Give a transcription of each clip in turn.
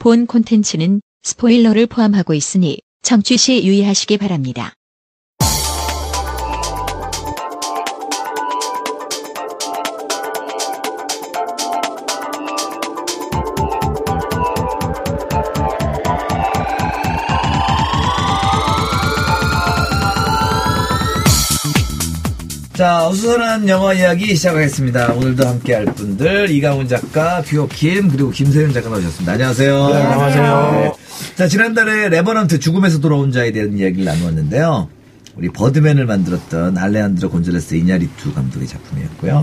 본 콘텐츠는 스포일러를 포함하고 있으니 청취 시 유의하시기 바랍니다. 자, 어수선한 영화 이야기 시작하겠습니다. 오늘도 함께 할 분들, 이강훈 작가, 뷰오킴, 그리고 김세윤 작가 나오셨습니다. 안녕하세요. 네, 안녕하세요. 네. 자, 지난달에 레버넌트 죽음에서 돌아온 자에 대한 이야기를 나누었는데요. 우리 버드맨을 만들었던 알레한드로 곤잘레스 이냐리투 감독의 작품이었고요.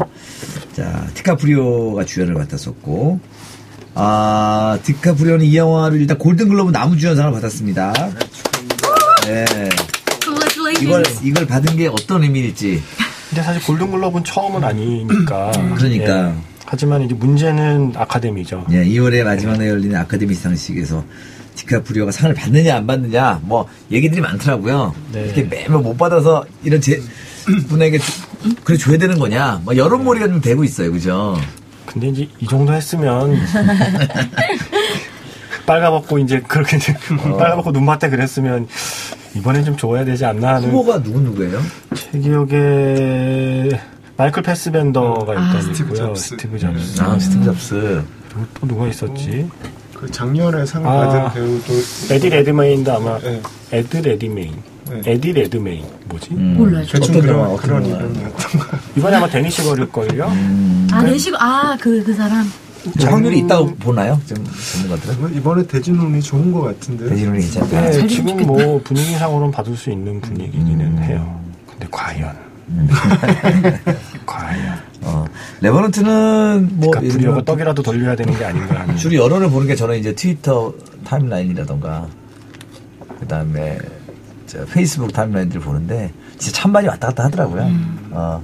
자, 디카프리오가 주연을 맡았었고, 아, 디카프리오는 이 영화를 일단 골든글로브 남우주연상을 받았습니다. 네. 이걸, 이걸 받은 게 어떤 의미일지. 근데 사실 골든글로브는 처음은 아니니까. 그러니까. 예. 하지만 이제 문제는 아카데미죠. 예, 2월에 마지막 날 열리는 아카데미 시상식에서 디카프리오가 상을 받느냐 안 받느냐 뭐 얘기들이 많더라고요. 네. 이렇게 매번 못 받아서 이런 제 분에게 주- 그래 줘야 되는 거냐? 뭐 여론몰이가 좀 되고 있어요, 그죠? 근데 이제 이 정도 했으면 빨가벗고 이제 그렇게 이제 어. 빨가벗고 눈밭에 그랬으면 이번엔 좀 줘야 되지 않나 하는 후보가 누구 누구예요? 제 기억에 마이클 패스벤더가 일단 스티브 있고요. 잡스. 스티브 잡스. 아, 스티브 잡스. 그리고 또 누가 있었지? 그 작년에 상 아. 받은 배우도 에디 레드메인도 아마 네. 에드 레드메인. 네. 에디 레드메인 뭐지? 음, 몰라요. 대충 어떤 그런 그런? 이름이었던 거. 이번에 아마 대니쉬 걸일걸요? 아, 내시고, 아, 그, 그 사람. 뭐 확률이 있다고 보나요? 좀 전문가들은? 이번에 대진운이 좋은 것 같은데. 대진운이 괜찮다. 네, 잘 지금. 뭐 분위기상으로는 받을 수 있는 분위기기는 음. 해요. 근데 과연. 과연. 어, 레버넌트는 뭐 그러니까 불이어가 들면 떡이라도 돌려야 되는 게 아닌가 하는. 주로 여론을 보는 게 저는 이제 트위터 타임라인이라던가 그다음에 저 페이스북 타임라인들 보는데 진짜 찬반이 왔다 갔다 하더라고요. 음. 어.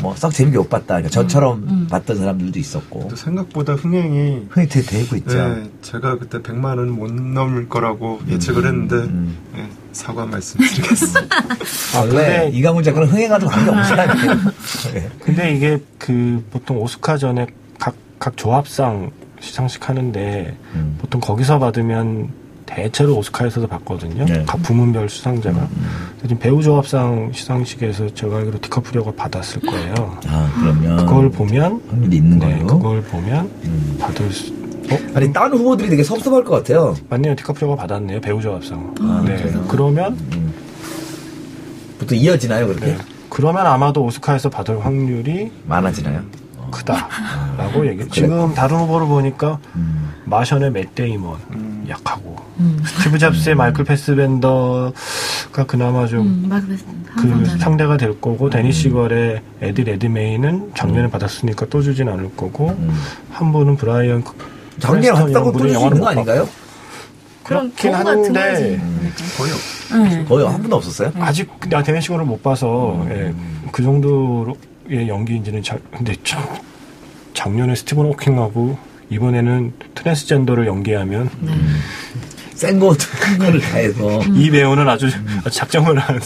뭐 썩 재밌게 못 봤다. 그러니까 저처럼 봤던 사람들도 있었고 또 생각보다 흥행이 흥이 되게 되고 있죠. 네, 제가 그때 100만 원 못 넘을 거라고 예측을 했는데 음. 네, 사과 말씀드리겠습니다. 아, 원래 근데, 이강훈 작가는 흥행하고 관계 없는 사람이에요. 네. 근데 이게 그 보통 오스카 전에 각, 각 조합상 시상식 하는데 음. 보통 거기서 받으면 대체로 오스카에서도 받거든요. 네. 각 부문별 수상자가. 음, 지금 배우 조합상 시상식에서 제가 알기로 디카프리오가 받았을 거예요. 아 그러면 그걸 보면 확률이 있는 네, 걸로. 그걸 보면 음. 받을 수. 어? 아니 다른 후보들이 되게 섭섭할 것 같아요. 맞네요. 디카프리오가 받았네요. 배우 조합상. 아, 네. 그래요? 그러면 음. 보통 이어지나요 그렇게? 네. 그러면 아마도 오스카에서 받을 확률이 많아지나요? 크다라고 얘기. 지금 다른 후보를 보니까 음. 마션의 맷 데이먼 음. 약하고 음. 스티브 잡스의 마이클 패스벤더가 그나마 좀 음, 그 상대가 될 거고 음. 대니쉬 걸의 에디 레드메인은 작년에 받았으니까 또 주진 않을 거고 음. 한 분은 브라이언 크- 작년에 또수 영화를 있는 거못 아닌가요? 그럼 그렇긴 한데 드물지. 거의 없- 네. 거의 한 분도 없었어요? 아직 나 데니 시걸을 못 봐서 음. 예, 그 정도의 연기인지는 잘 근데 참 작년에 스티븐 호킹하고 이번에는 트랜스젠더를 연기하면 네. 센 거, 큰 거를 다 해서. 이 배우는 아주 작정을 한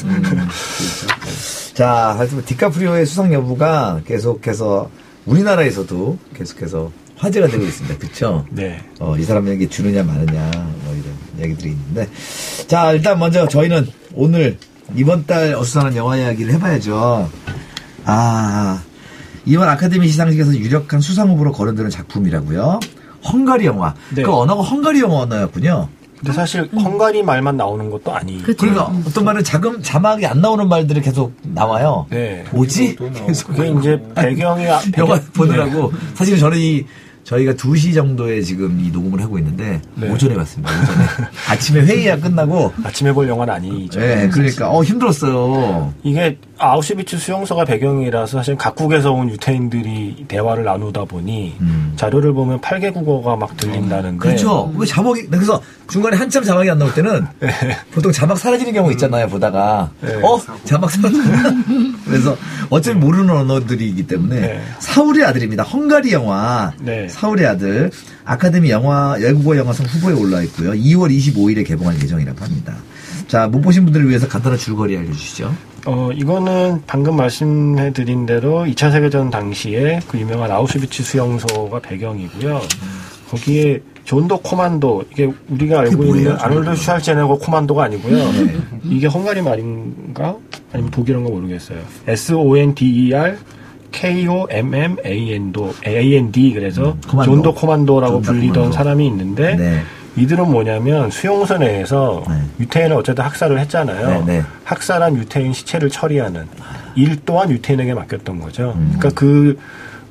자, 하여튼 디카프리오의 수상 여부가 계속해서 우리나라에서도 계속해서 화제가 되고 있습니다. 그쵸? 네. 어, 이 사람에게 주느냐 마느냐, 뭐 이런 얘기들이 있는데. 자, 일단 먼저 저희는 오늘 이번 달 어수선한 영화 이야기를 해봐야죠. 아, 이번 아카데미 시상식에서 유력한 수상 후보로 거론되는 작품이라고요. 헝가리 영화. 네. 그 언어가 헝가리 영어 언어였군요. 근데 사실 헝가리 말만 나오는 것도 아니. 그쵸. 그러니까 음. 어떤 말은 자금 자막이 안 나오는 말들이 계속 나와요. 네. 뭐지? 계속 그게 이제 배경이 아- 영화 배경- 보느라고 사실은 저는 이 저희가 2시 정도에 지금 이 녹음을 하고 있는데 네. 오전에 봤습니다. 오전에 아침에 회의가 끝나고 네. 아침에 볼 영화는 아니죠. 네, 그러니까 어 힘들었어요. 이게 아우슈비츠 수용소가 배경이라서 사실 각국에서 온 유태인들이 대화를 나누다 보니 음. 자료를 보면 8개 국어가 막 들린다는데 그렇죠. 왜 자막이 그래서 중간에 한참 자막이 안 나올 때는 보통 자막 사라지는 경우 있잖아요. 보다가 네. 어 자막 사라져. 그래서 어차피 모르는 언어들이기 때문에 네. 사울의 아들입니다. 헝가리 영화 네. 사울의 아들 아카데미 영화 외국어 영화상 후보에 올라 있고요. 2월 25일에 개봉할 예정이라고 합니다. 자, 못 보신 분들을 위해서 간단한 줄거리 알려주시죠. 어, 이거는 방금 말씀해드린 대로 2차 세계전 당시에 그 유명한 아우슈비츠 수용소가 배경이고요. 거기에 존도 코만도 이게 우리가 알고 뭐예요, 있는 아놀드 존도 슈왈제네거 코만도가 아니고요. 네. 이게 헝가리 말인가 아니면 독일어인가 모르겠어요. S O N D E R K O M M A N 도 A N D 그래서 음, 코만도. 존도 코만도라고 존도 불리던 코만도. 사람이 있는데 네. 이들은 뭐냐면 수용소 내에서 네. 유태인을 어쨌든 학살을 했잖아요. 네, 네. 학살한 유태인 시체를 처리하는 일 또한 유태인에게 맡겼던 거죠. 음. 그러니까 그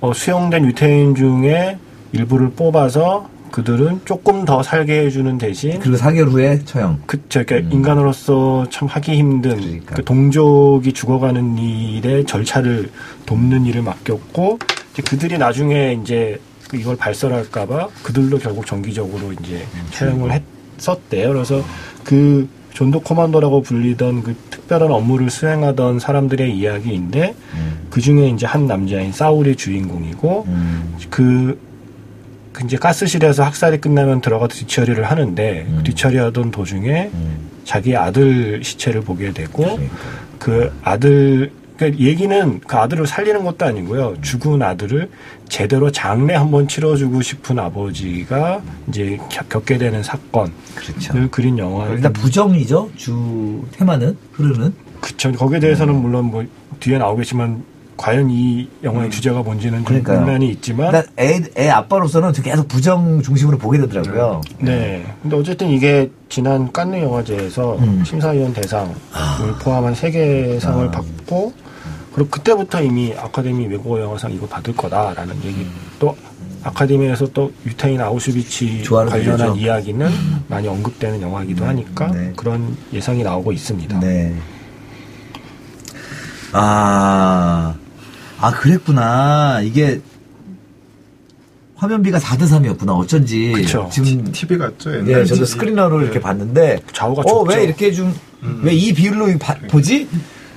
어, 수용된 유태인 중에 일부를 뽑아서 그들은 조금 더 살게 해주는 대신 그리고 4개월 후에 처형. 그, 저, 그러니까 인간으로서 참 하기 힘든 음. 그러니까. 그 동족이 죽어가는 일의 절차를 돕는 일을 맡겼고 이제 그들이 나중에 이제 그 이걸 발설할까봐 그들도 결국 정기적으로 이제 음. 처형을 했었대요. 그래서 그 존도 코만도라고 불리던 그 특별한 업무를 수행하던 사람들의 이야기인데 음. 그 중에 이제 한 남자인 사울이 주인공이고 음. 그, 그 이제 가스실에서 학살이 끝나면 들어가서 뒤처리를 하는데 음. 그 뒤처리하던 도중에 음. 자기 아들 시체를 보게 되고 그러니까. 그 아들 그러니까 얘기는 그 아들을 살리는 것도 아니고요 죽은 아들을 제대로 장례 한번 치러주고 싶은 아버지가 이제 겪- 겪게 되는 사건을 그렇죠. 그린 영화 일단 부정이죠. 주 테마는 흐르는. 그쵸 거기에 대해서는 물론 뭐 뒤에 나오겠지만 과연 이 영화의 주제가 뭔지는 좀 음. 논란이 있지만 애, 애 아빠로서는 계속 부정 중심으로 보게 되더라고요. 네. 근데 어쨌든 이게 지난 깐느 영화제에서 음. 심사위원 대상을 포함한 세개 상을 아. 받고 그리고 그때부터 이미 아카데미 외국어 영화상 이거 받을 거다라는 얘기 음. 또 아카데미에서 또 유태인 아우슈비치 관련한 거죠. 이야기는 많이 언급되는 영화이기도 하니까 네. 그런 예상이 나오고 있습니다. 네. 아, 아, 그랬구나. 이게 화면비가 4대 3이었구나. 어쩐지. 그쵸. 지금, TV 같죠? 예, 저도 TV. 스크리너로 이렇게 예. 봤는데. 좌우가 어, 좁죠. 왜 이렇게 좀, 음. 왜이 비율로 이 바- 보지?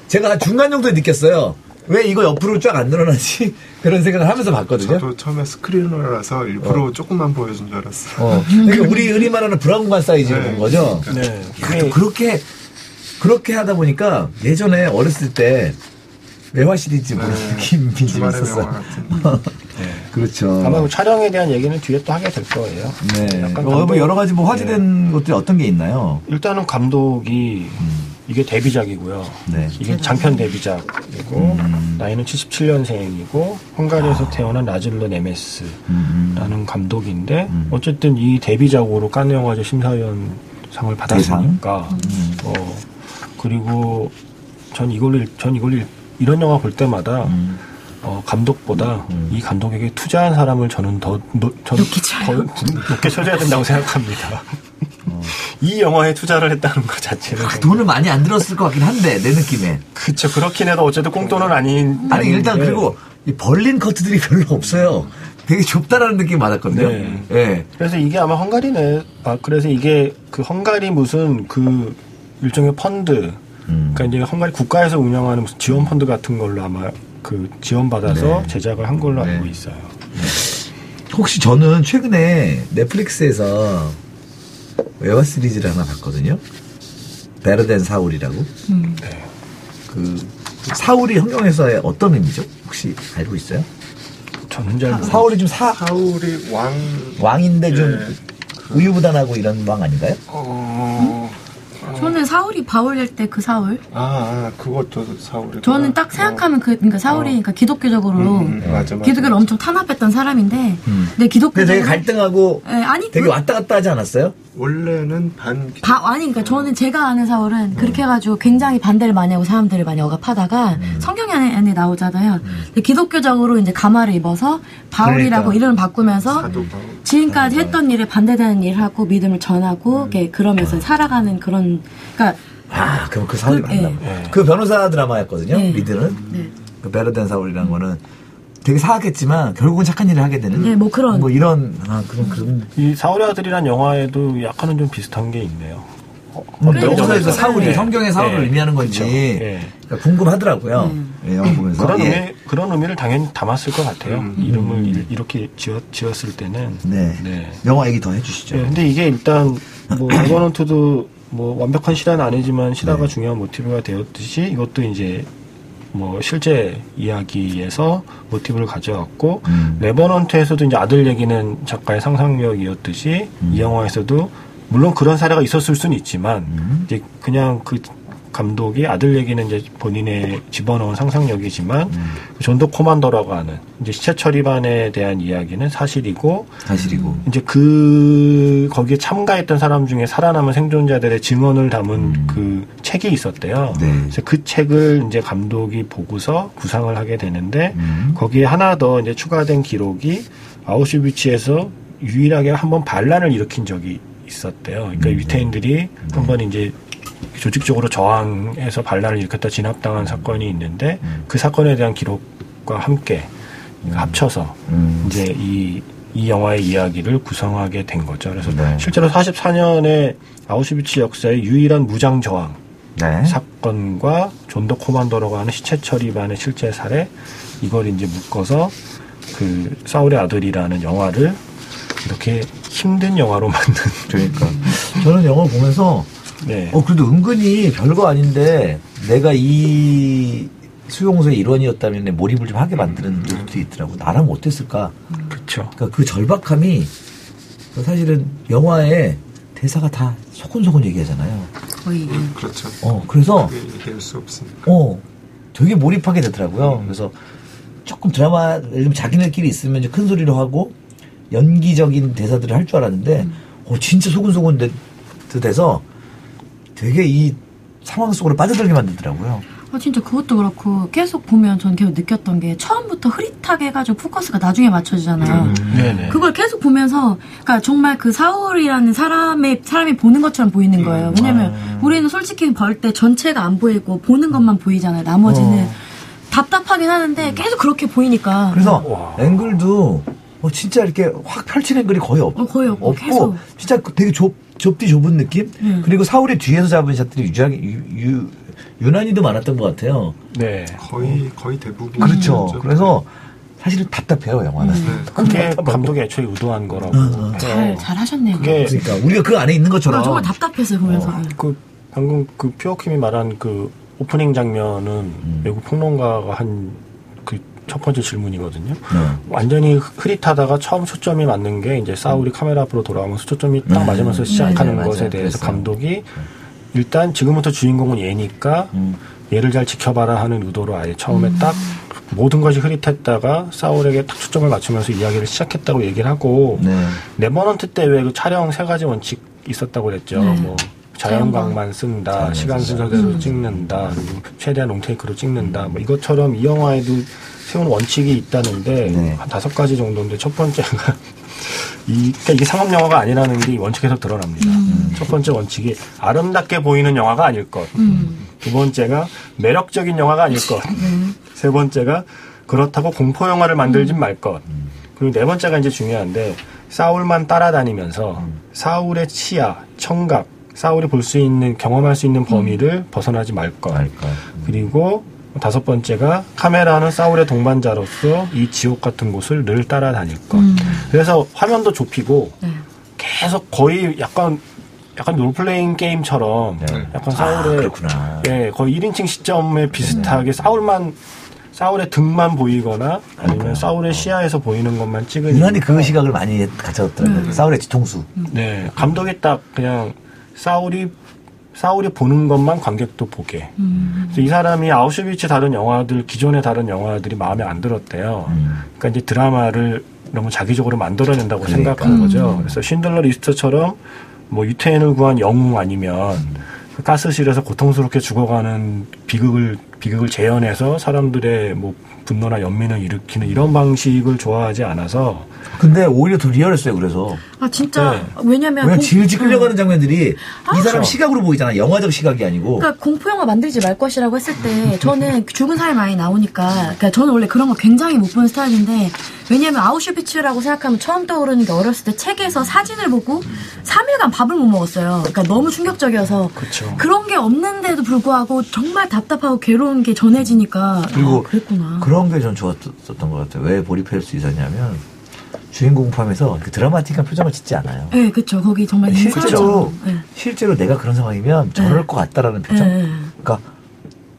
제가 중간 정도에 느꼈어요. 왜 이거 옆으로 쫙 안 늘어나지? 그런 생각을 하면서 봤거든요. 저도 처음에 스크리너라서 일부러 조금만 보여준 줄 알았어요. 어. 그러니까 우리 흔히 말하는 브라운관 사이즈로 네. 본 거죠. 네. 야, 또 그렇게 그렇게 하다 보니까 예전에 어렸을 때 외화 시리즈 보는 네. 느낌이 좀 주말의 있었어. 명화 같은. 네. 그렇죠. 아마 그 촬영에 대한 얘기는 뒤에 또 하게 될 거예요. 네. 약간 어, 뭐 감독- 여러 가지 뭐 화제된 것들이 어떤 게 있나요? 일단은 감독이 이게 데뷔작이고요. 네. 이게 장편 데뷔작이고 음. 나이는 77년생이고 헝가리에서 태어난 라즐로 네메스라는 음. 감독인데 음. 어쨌든 이 데뷔작으로 칸네 영화제 심사위원 상을 받았으니까 음. 어 그리고 전 이걸로 일- 전 이걸로 일- 이런 영화 볼 때마다 음. 어, 감독보다 음. 이 감독에게 투자한 사람을 저는 더, 노, 전 높게. 더 높게 쳐줘야 된다고 생각합니다. 어. 이 영화에 투자를 했다는 것 자체는. 그 돈을 많이 안 들었을 것 같긴 한데 내 느낌에. 그쵸, 그렇긴 해도 어쨌든 꽁돈은 아닌. 아니 일단 아닌데. 그리고 이 벌린 커트들이 별로 없어요. 되게 좁다라는 느낌이 받았거든요. 네. 예. 그래서 이게 아마 헝가리네. 아, 그래서 이게 그 헝가리 무슨 그 일종의 펀드. 음. 그러니까 이제 헝가리 국가에서 운영하는 무슨 지원 펀드 같은 걸로 아마 그 지원받아서 네. 제작을 한 걸로 네. 알고 있어요. 혹시 저는 최근에 넷플릭스에서 외화 시리즈를 하나 봤거든요. 베르덴 사울이라고. 네. 그 사울이 성경에서의 어떤 의미죠? 혹시 알고 있어요? 저는 잘 모르겠어요. 사울이 좀 사, 사울이 왕, 왕인데 좀 예. 우유부단하고 이런 왕 아닌가요? 어, 저는 사울이 바울일 때 그 사울. 아, 아, 그것도 사울이. 저는 딱 생각하면 그, 그러니까 사울이니까 기독교적으로 음, 음, 맞아, 맞아. 기독교를 엄청 탄압했던 사람인데, 음. 근데 기독교. 근데 되게 갈등하고 예, 아니, 되게 그- 왔다 갔다 하지 않았어요? 원래는 반. 바, 아니, 그러니까 저는 제가 아는 사울은 그렇게 해가지고 굉장히 반대를 많이 하고 사람들을 많이 억압하다가 성경 안에, 안에 나오잖아요. 근데 기독교적으로 이제 가마를 입어서 바울이라고 그러니까. 이름을 바꾸면서 사도 바울. 지금까지 했던 일에 반대되는 일을 하고 믿음을 전하고 이렇게 그러면서 살아가는 그런, 그러니까 아, 그럼 그 사울이 그, 맞나? 예. 그 변호사 드라마였거든요. 네. 리드는 네. 그 베르덴 사울이라는 거는 되게 사악했지만 결국은 착한 일을 하게 되는 네, 뭐 그런. 뭐 이런 아 그런 그런 이 사울의 아들이란 영화에도 약간은 좀 비슷한 게 있네요. 어, 뭐. 사울이 네. 성경의 사울을 네. 의미하는 건지 그쵸. 예. 그러니까 궁금하더라고요. 예, 영화 보면서 그런 예. 의미 그런 의미를 당연히 담았을 것 같아요. 음. 이름을 이- 이렇게 지었, 지었을 때는. 네. 네. 영화 얘기 더 해주시죠. 예, 근데 이게 일단 뭐 레버넌트도 뭐 완벽한 실화는 아니지만 실화가 네. 중요한 모티브가 되었듯이 이것도 이제 뭐 실제 이야기에서 모티브를 가져왔고 음. 레버넌트에서도 이제 아들 얘기는 작가의 상상력이었듯이 이 영화에서도 물론 그런 사례가 있었을 수는 있지만 음. 이제 그냥 그 감독이 아들 얘기는 이제 본인의 집어넣은 상상력이지만 음. 그 존도 코만더라고 하는 이제 시체 처리반에 대한 이야기는 사실이고 사실이고. 이제 그 거기에 참가했던 사람 중에 살아남은 생존자들의 증언을 담은 그 책이 있었대요. 네. 그래서 그 책을 이제 감독이 보고서 구상을 하게 되는데 음. 거기에 하나 더 이제 추가된 기록이 아우슈비츠에서 유일하게 한번 반란을 일으킨 적이 있었대요. 그러니까 유태인들이 한번 이제 조직적으로 저항해서 반란을 일으켰다 진압당한 사건이 있는데 그 사건에 대한 기록과 함께 합쳐서 음. 이제 이, 이 영화의 이야기를 구성하게 된 거죠. 그래서 네. 실제로 44년에 아우슈비츠 역사의 유일한 무장 저항 네. 사건과 존더 코만도라고 하는 시체 처리반의 실제 사례 이걸 이제 묶어서 그 사울의 아들이라는 영화를 이렇게 힘든 영화로 만든 그러니까 저는 영화를 보면서 네. 어 그래도 은근히 별거 아닌데 내가 이 수용소의 일원이었다면 몰입을 좀 하게 만드는 것도 있더라고. 나라면 어땠을까? 그렇죠. 그러니까 그 절박함이 사실은 영화에 대사가 다 소곤소곤 얘기하잖아요. 거의 예. 그렇죠. 어 그래서 그게 얘기할 수 없으니까. 어 되게 몰입하게 되더라고요. 그래서 조금 드라마 예를 들면 자기네끼리 있으면 이제 큰 소리로 하고 연기적인 대사들을 할 줄 알았는데 어 진짜 소근소근 돼- 돼서 되게 이 상황 속으로 빠져들게 만들더라고요. 아, 진짜 그것도 그렇고 계속 보면 전 계속 느꼈던 게 처음부터 흐릿하게 해가지고 포커스가 나중에 맞춰지잖아요. 네네. 그걸 계속 보면서, 그러니까 정말 그 사울이라는 사람의 사람이 보는 것처럼 보이는 거예요. 왜냐면 우리는 솔직히 볼 때 전체가 안 보이고 보는 것만 보이잖아요. 나머지는 어. 답답하긴 하는데 계속 그렇게 보이니까. 그래서 와. 앵글도 어, 진짜 이렇게 확 펼친 앵글이 거의 없, 어, 거의 없고 계속. 진짜 되게 좁, 좁디 좁은 느낌? 음. 그리고 사울의 뒤에서 잡은 샷들이 유지하게, 유, 유, 유난히도 많았던 것 같아요. 네. 거의 거의 대부분. 그렇죠. 그래서 사실은 답답해요, 영화는. 음. 네. 그게 감독이 애초에 의도한 거라고. 어, 어. 잘, 잘 하셨네요. 그게 그러니까 우리가 그 안에 있는 것처럼. 아, 정말 답답했어요, 보면서. 예. 그 방금 그 퓨어킴이 말한 그 오프닝 장면은 외국 평론가가 한그 첫 번째 질문이거든요. 네. 완전히 흐릿하다가 처음 초점이 맞는 게 이제 사울이 카메라 앞으로 돌아오면서 초점이 딱 음. 맞으면서 시작하는 네, 네, 것에 맞아요. 대해서 그랬어요. 감독이 일단 지금부터 주인공은 얘니까 음. 얘를 잘 지켜봐라 하는 의도로 아예 처음에 딱 모든 것이 흐릿했다가 사울에게 딱 초점을 맞추면서 이야기를 시작했다고 얘기를 하고 네. 레버넌트 때 왜 그 촬영 세 가지 원칙 있었다고 그랬죠. 네. 뭐 자연광만 쓴다, 자연광 시간. 순서대로 찍는다, 그리고 최대한 롱테이크로 찍는다. 뭐 이것처럼 이 영화에도 세운 원칙이 있다는데 네. 한 다섯 가지 정도인데 첫 번째가 이 그러니까 이게 상업 영화가 아니라는 게이 원칙에서 드러납니다. 첫 번째 원칙이 아름답게 보이는 영화가 아닐 것. 음. 두 번째가 매력적인 영화가 아닐 것. 세 번째가 그렇다고 공포 영화를 만들진 말 것. 그리고 네 번째가 이제 중요한데 사울만 따라다니면서 사울의 치아, 청각, 사울이 볼 수 있는 경험할 수 있는 범위를 벗어나지 말 것. 그리고 다섯 번째가 카메라는 사울의 동반자로서 이 지옥 같은 곳을 늘 따라다닐 것. 그래서 화면도 좁히고 네. 계속 거의 약간 약간 롤플레잉 게임처럼 네. 약간 아, 사울의 그렇구나. 예, 거의 1인칭 시점에 비슷하게 사울만 사울의 등만 보이거나 아니면 사울의 시야에서 보이는 것만 찍으니까 유난히 그 시각을 많이 가져왔더라고요. 사울의 뒤통수. 네, 감독이 딱 그냥 사울이 사울이 보는 것만 관객도 보게. 그래서 이 사람이 아우슈비츠 다른 영화들 기존의 다른 영화들이 마음에 안 들었대요. 음. 그러니까 이제 드라마를 너무 자기적으로 만들어낸다고 그러니까. 생각하는 거죠. 그래서 신들러 리스트처럼 뭐 유태인을 구한 영웅 아니면 그 가스실에서 고통스럽게 죽어가는 비극을 비극을 재현해서 사람들의 뭐 분노나 연민을 일으키는 이런 방식을 좋아하지 않아서 근데 오히려 더 리얼했어요, 그래서. 아, 진짜. 네. 왜냐면. 공- 질질 끌려가는 장면들이 이 사람 그렇죠. 시각으로 보이잖아. 영화적 시각이 아니고. 그러니까 공포 영화 만들지 말 것이라고 했을 때 저는 죽은 사람이 많이 나오니까 그러니까 저는 원래 그런 거 굉장히 못 보는 스타일인데 왜냐면 아우슈비츠라고 생각하면 처음 떠오르는 게 어렸을 때 책에서 사진을 보고 3일간 밥을 못 먹었어요. 그러니까 너무 충격적이어서 그렇죠. 그런 게 없는데도 불구하고 정말 답답하고 괴로운 게 전해지니까 그리고 아, 그랬구나. 그런 게전 좋았었던 것 같아요. 왜 몰입할 수 있었냐면 주인공 포함해서 그 드라마틱한 표정을 짓지 않아요. 네, 그쵸. 거기 정말 실제로. 네. 실제로 내가 그런 상황이면 저럴 네. 것 같다라는 표정. 네. 그러니까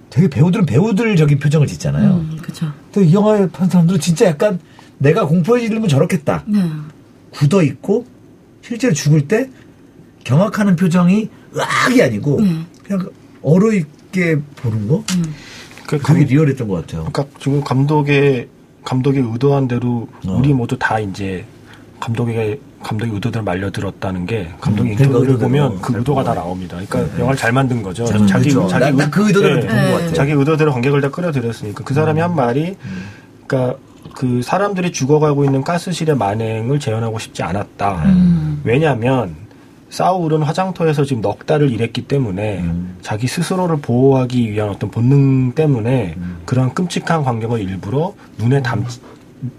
되게 배우들은 배우들적인 표정을 짓잖아요. 음, 그쵸. 근데 이 영화에 판 사람들은 진짜 약간 내가 공포에 지르면 저렇겠다. 네. 굳어 있고 실제로 죽을 때 경악하는 표정이 으악이 아니고 네. 그냥 얼어 있게 보는 거그 그게 감, 리얼했던 것 같아요. 그러니까 지금 감독의 감독이 의도한 대로 어. 우리 모두 다 이제 감독의 감독의 의도대로 말려 들었다는 게 감독의 음, 그러니까 인터뷰를 보면 그잘 의도가 다. 나옵니다. 그러니까 영화를 잘 만든 거죠. 잘 자기 만들죠. 자기 난- 난그 의도대로 예, 본것 같아요. 자기 의도대로 관객을 다 끌어들였으니까 그 사람이 한 말이 그러니까 그 사람들이 죽어가고 있는 가스실의 만행을 재현하고 싶지 않았다. 음. 왜냐하면 사울은 화장터에서 지금 넉 달을 일했기 때문에 음. 자기 스스로를 보호하기 위한 어떤 본능 때문에 음. 그러한 끔찍한 광경을 일부러 눈에 담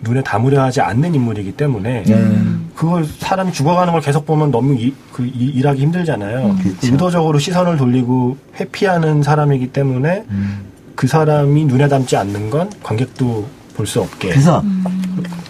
눈에 담으려 하지 않는 인물이기 때문에 음. 그걸 사람이 죽어가는 걸 계속 보면 너무 이, 그 이- 일하기 힘들잖아요. 그렇죠. 의도적으로 시선을 돌리고 회피하는 사람이기 때문에 음. 그 사람이 눈에 담지 않는 건 관객도 볼 수 없게. 그래서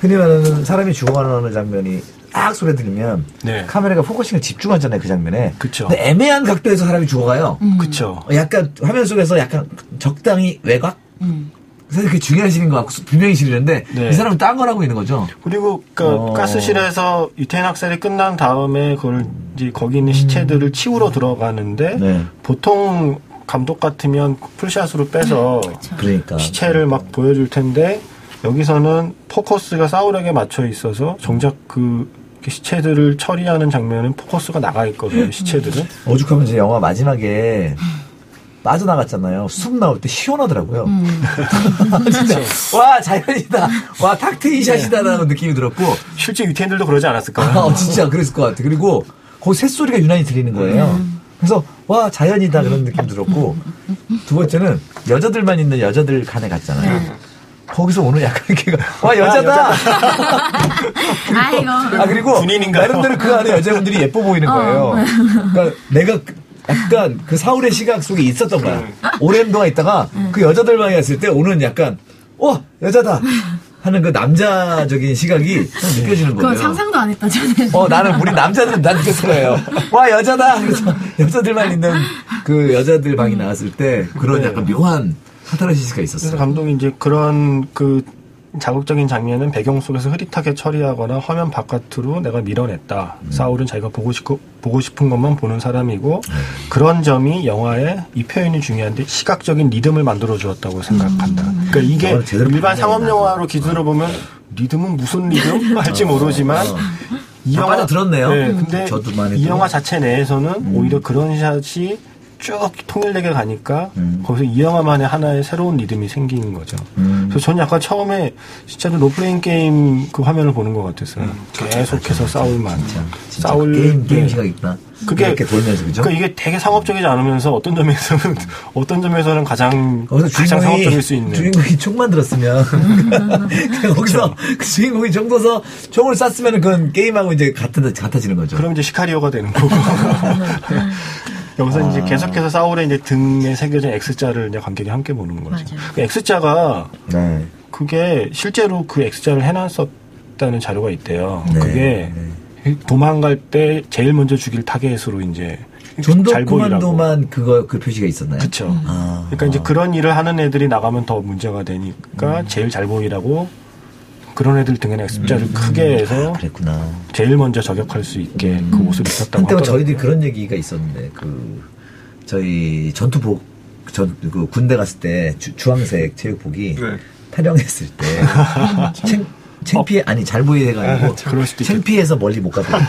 흔히 말하는 사람이 죽어가는 장면이 딱 소리 들리면 네. 카메라가 focusing을 집중하잖아요 그 장면에. 그쵸. 근데 애매한 각도에서 사람이 죽어가요. 그쵸. 어, 약간 화면 속에서 약간 적당히 외곽. 음. 사실 그게 중요한 신인 것 같고 분명히 실리는데 네. 이 사람은 딴걸 하고 있는 거죠. 그리고 그 어. 가스실에서 유태인 학살이 끝난 다음에 그걸 이제 거기 있는 시체들을 치우러 들어가는데 네. 보통 감독 같으면 풀샷으로 빼서 그러니까. 시체를 막 보여줄 텐데 여기서는 포커스가 사울에게 맞춰 있어서 정작 그 시체들을 처리하는 장면은 포커스가 나가 있거든요. 시체들은. 오죽하면 이제 영화 마지막에 빠져나갔잖아요. 숨 나올 때 시원하더라고요. 진짜 와 자연이다. 와 탁트 이샷이다라는 느낌이 들었고 실제 유태인들도 그러지 않았을까요? 아, 진짜 그랬을 것 같아. 그리고 거기 새소리가 유난히 들리는 거예요. 그래서 와 자연이다 그런 느낌 들었고 두 번째는 여자들만 있는 여자들 칸에 갔잖아요. 거기서 오늘 약간 이렇게 와 여자다. 아이고. 아 그리고 군인인가요? 나름대로 그 안에 여자분들이 예뻐 보이는 거예요. 그러니까 내가 그- 약간 그 사울의 시각 속에 있었던 거야. 오랜 동안 있다가 그 여자들만 했을 때 오는 약간 어 여자다 하는 그 남자적인 시각이 좀 느껴지는 거예요. 상상도 안 했다, 저는. 어 나는 우리 남자들은 난 느꼈을 거예요. 와 여자다. 그래서 여자들만 있는 그 여자들 방이 나왔을 때 그런 약간 묘한 카타르시스가 그래서 있었어요. 감독이 이제 그런 그 자극적인 장면은 배경 속에서 흐릿하게 처리하거나 화면 바깥으로 내가 밀어냈다. 사울은 자기가 보고 싶고 보고 싶은 것만 보는 사람이고 그런 점이 영화의 이 표현이 중요한데 시각적인 리듬을 만들어 주었다고 생각한다. 그러니까 이게 일반 상업. 영화로 기준으로 보면 리듬은 무슨 리듬 할지 모르지만 이다 빠져들었네요. 네, 근데 저도 많이 이. 영화 자체 내에서는 오히려 그런 샷이 쭉 통일되게 가니까 음. 거기서 이 영화만의 하나의 새로운 리듬이 생기는 거죠. 음. 그래서 저는 약간 처음에 진짜로 롤플레잉 게임 그 화면을 보는 것 같았어요. 계속해서 싸울만. 진짜 싸울 게임 게임 네. 시각 있구나. 그게 이렇게 돌면서 그죠? 그러니까 이게 되게 상업적이지 않으면서 어떤 점에서는 어떤 점에서는 가장 가장 상업적일 수 있는. 주인공이 총 만 들었으면 그냥 거기서 그 주인공이 총 둬서 총을 쐈으면 그건 게임하고 이제 같은 같아지는 거죠. 그럼 이제 시카리오가 되는 거고. 여기서 아. 이제 계속해서 사울의 이제 등에 새겨진 X자를 이제 관객이 함께 보는 거죠. 맞아요. 그 X자가 네. 그게 실제로 그 X자를 해놨었다는 자료가 있대요. 네. 그게 도망갈 때 제일 먼저 죽일 타겟으로 이제 존도 잘 보이라고. 코만도만 그거 그 표시가 있었나요? 그쵸. 아. 그러니까 이제 그런 일을 하는 애들이 나가면 더 문제가 음. 되니까 제일 잘 보이라고 그런 애들 등에는 X자를 크게 해서 그랬구나. 제일 먼저 저격할 수 있게 그 옷을 입혔다고 한때 하더라고요. 저희들이 그런 얘기가 있었는데 그 저희 전투복 전 그 군대 갔을 때 주, 주황색 체육복이 네. 탈영했을 때 챙, 창피해 아니 잘 보이게 해가지고 아. 창피해서 멀리 못 가더라고.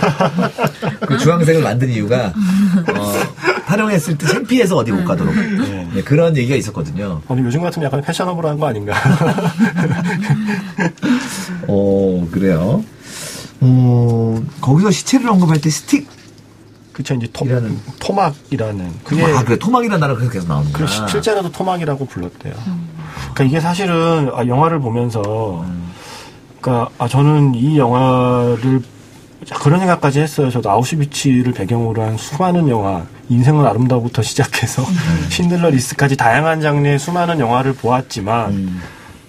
그 주황색을 만든 이유가 어, 탈영했을 때 창피해서 어디 못 가도록 네. 네, 그런 얘기가 있었거든요. 아니 요즘 같으면 약간 패셔너블한 거 아닌가? 어 그래요. 어 거기서 시체를 언급할 때 스틱 그쵸 이제 토, 이라는- 토막이라는 그게 아 그래 토막이라는 단어가 그렇게 계속 나오는구나. 그 시- 실제로도 토막이라고 불렀대요. 그러니까 이게 사실은 아, 영화를 보면서 그러니까 아, 저는 이 영화를 그런 생각까지 했어요. 저도 아우슈비츠를 배경으로 한 수많은 영화, 인생은 아름다워부터 시작해서 신들러 리스트까지 다양한 장르의 수많은 영화를 보았지만 음.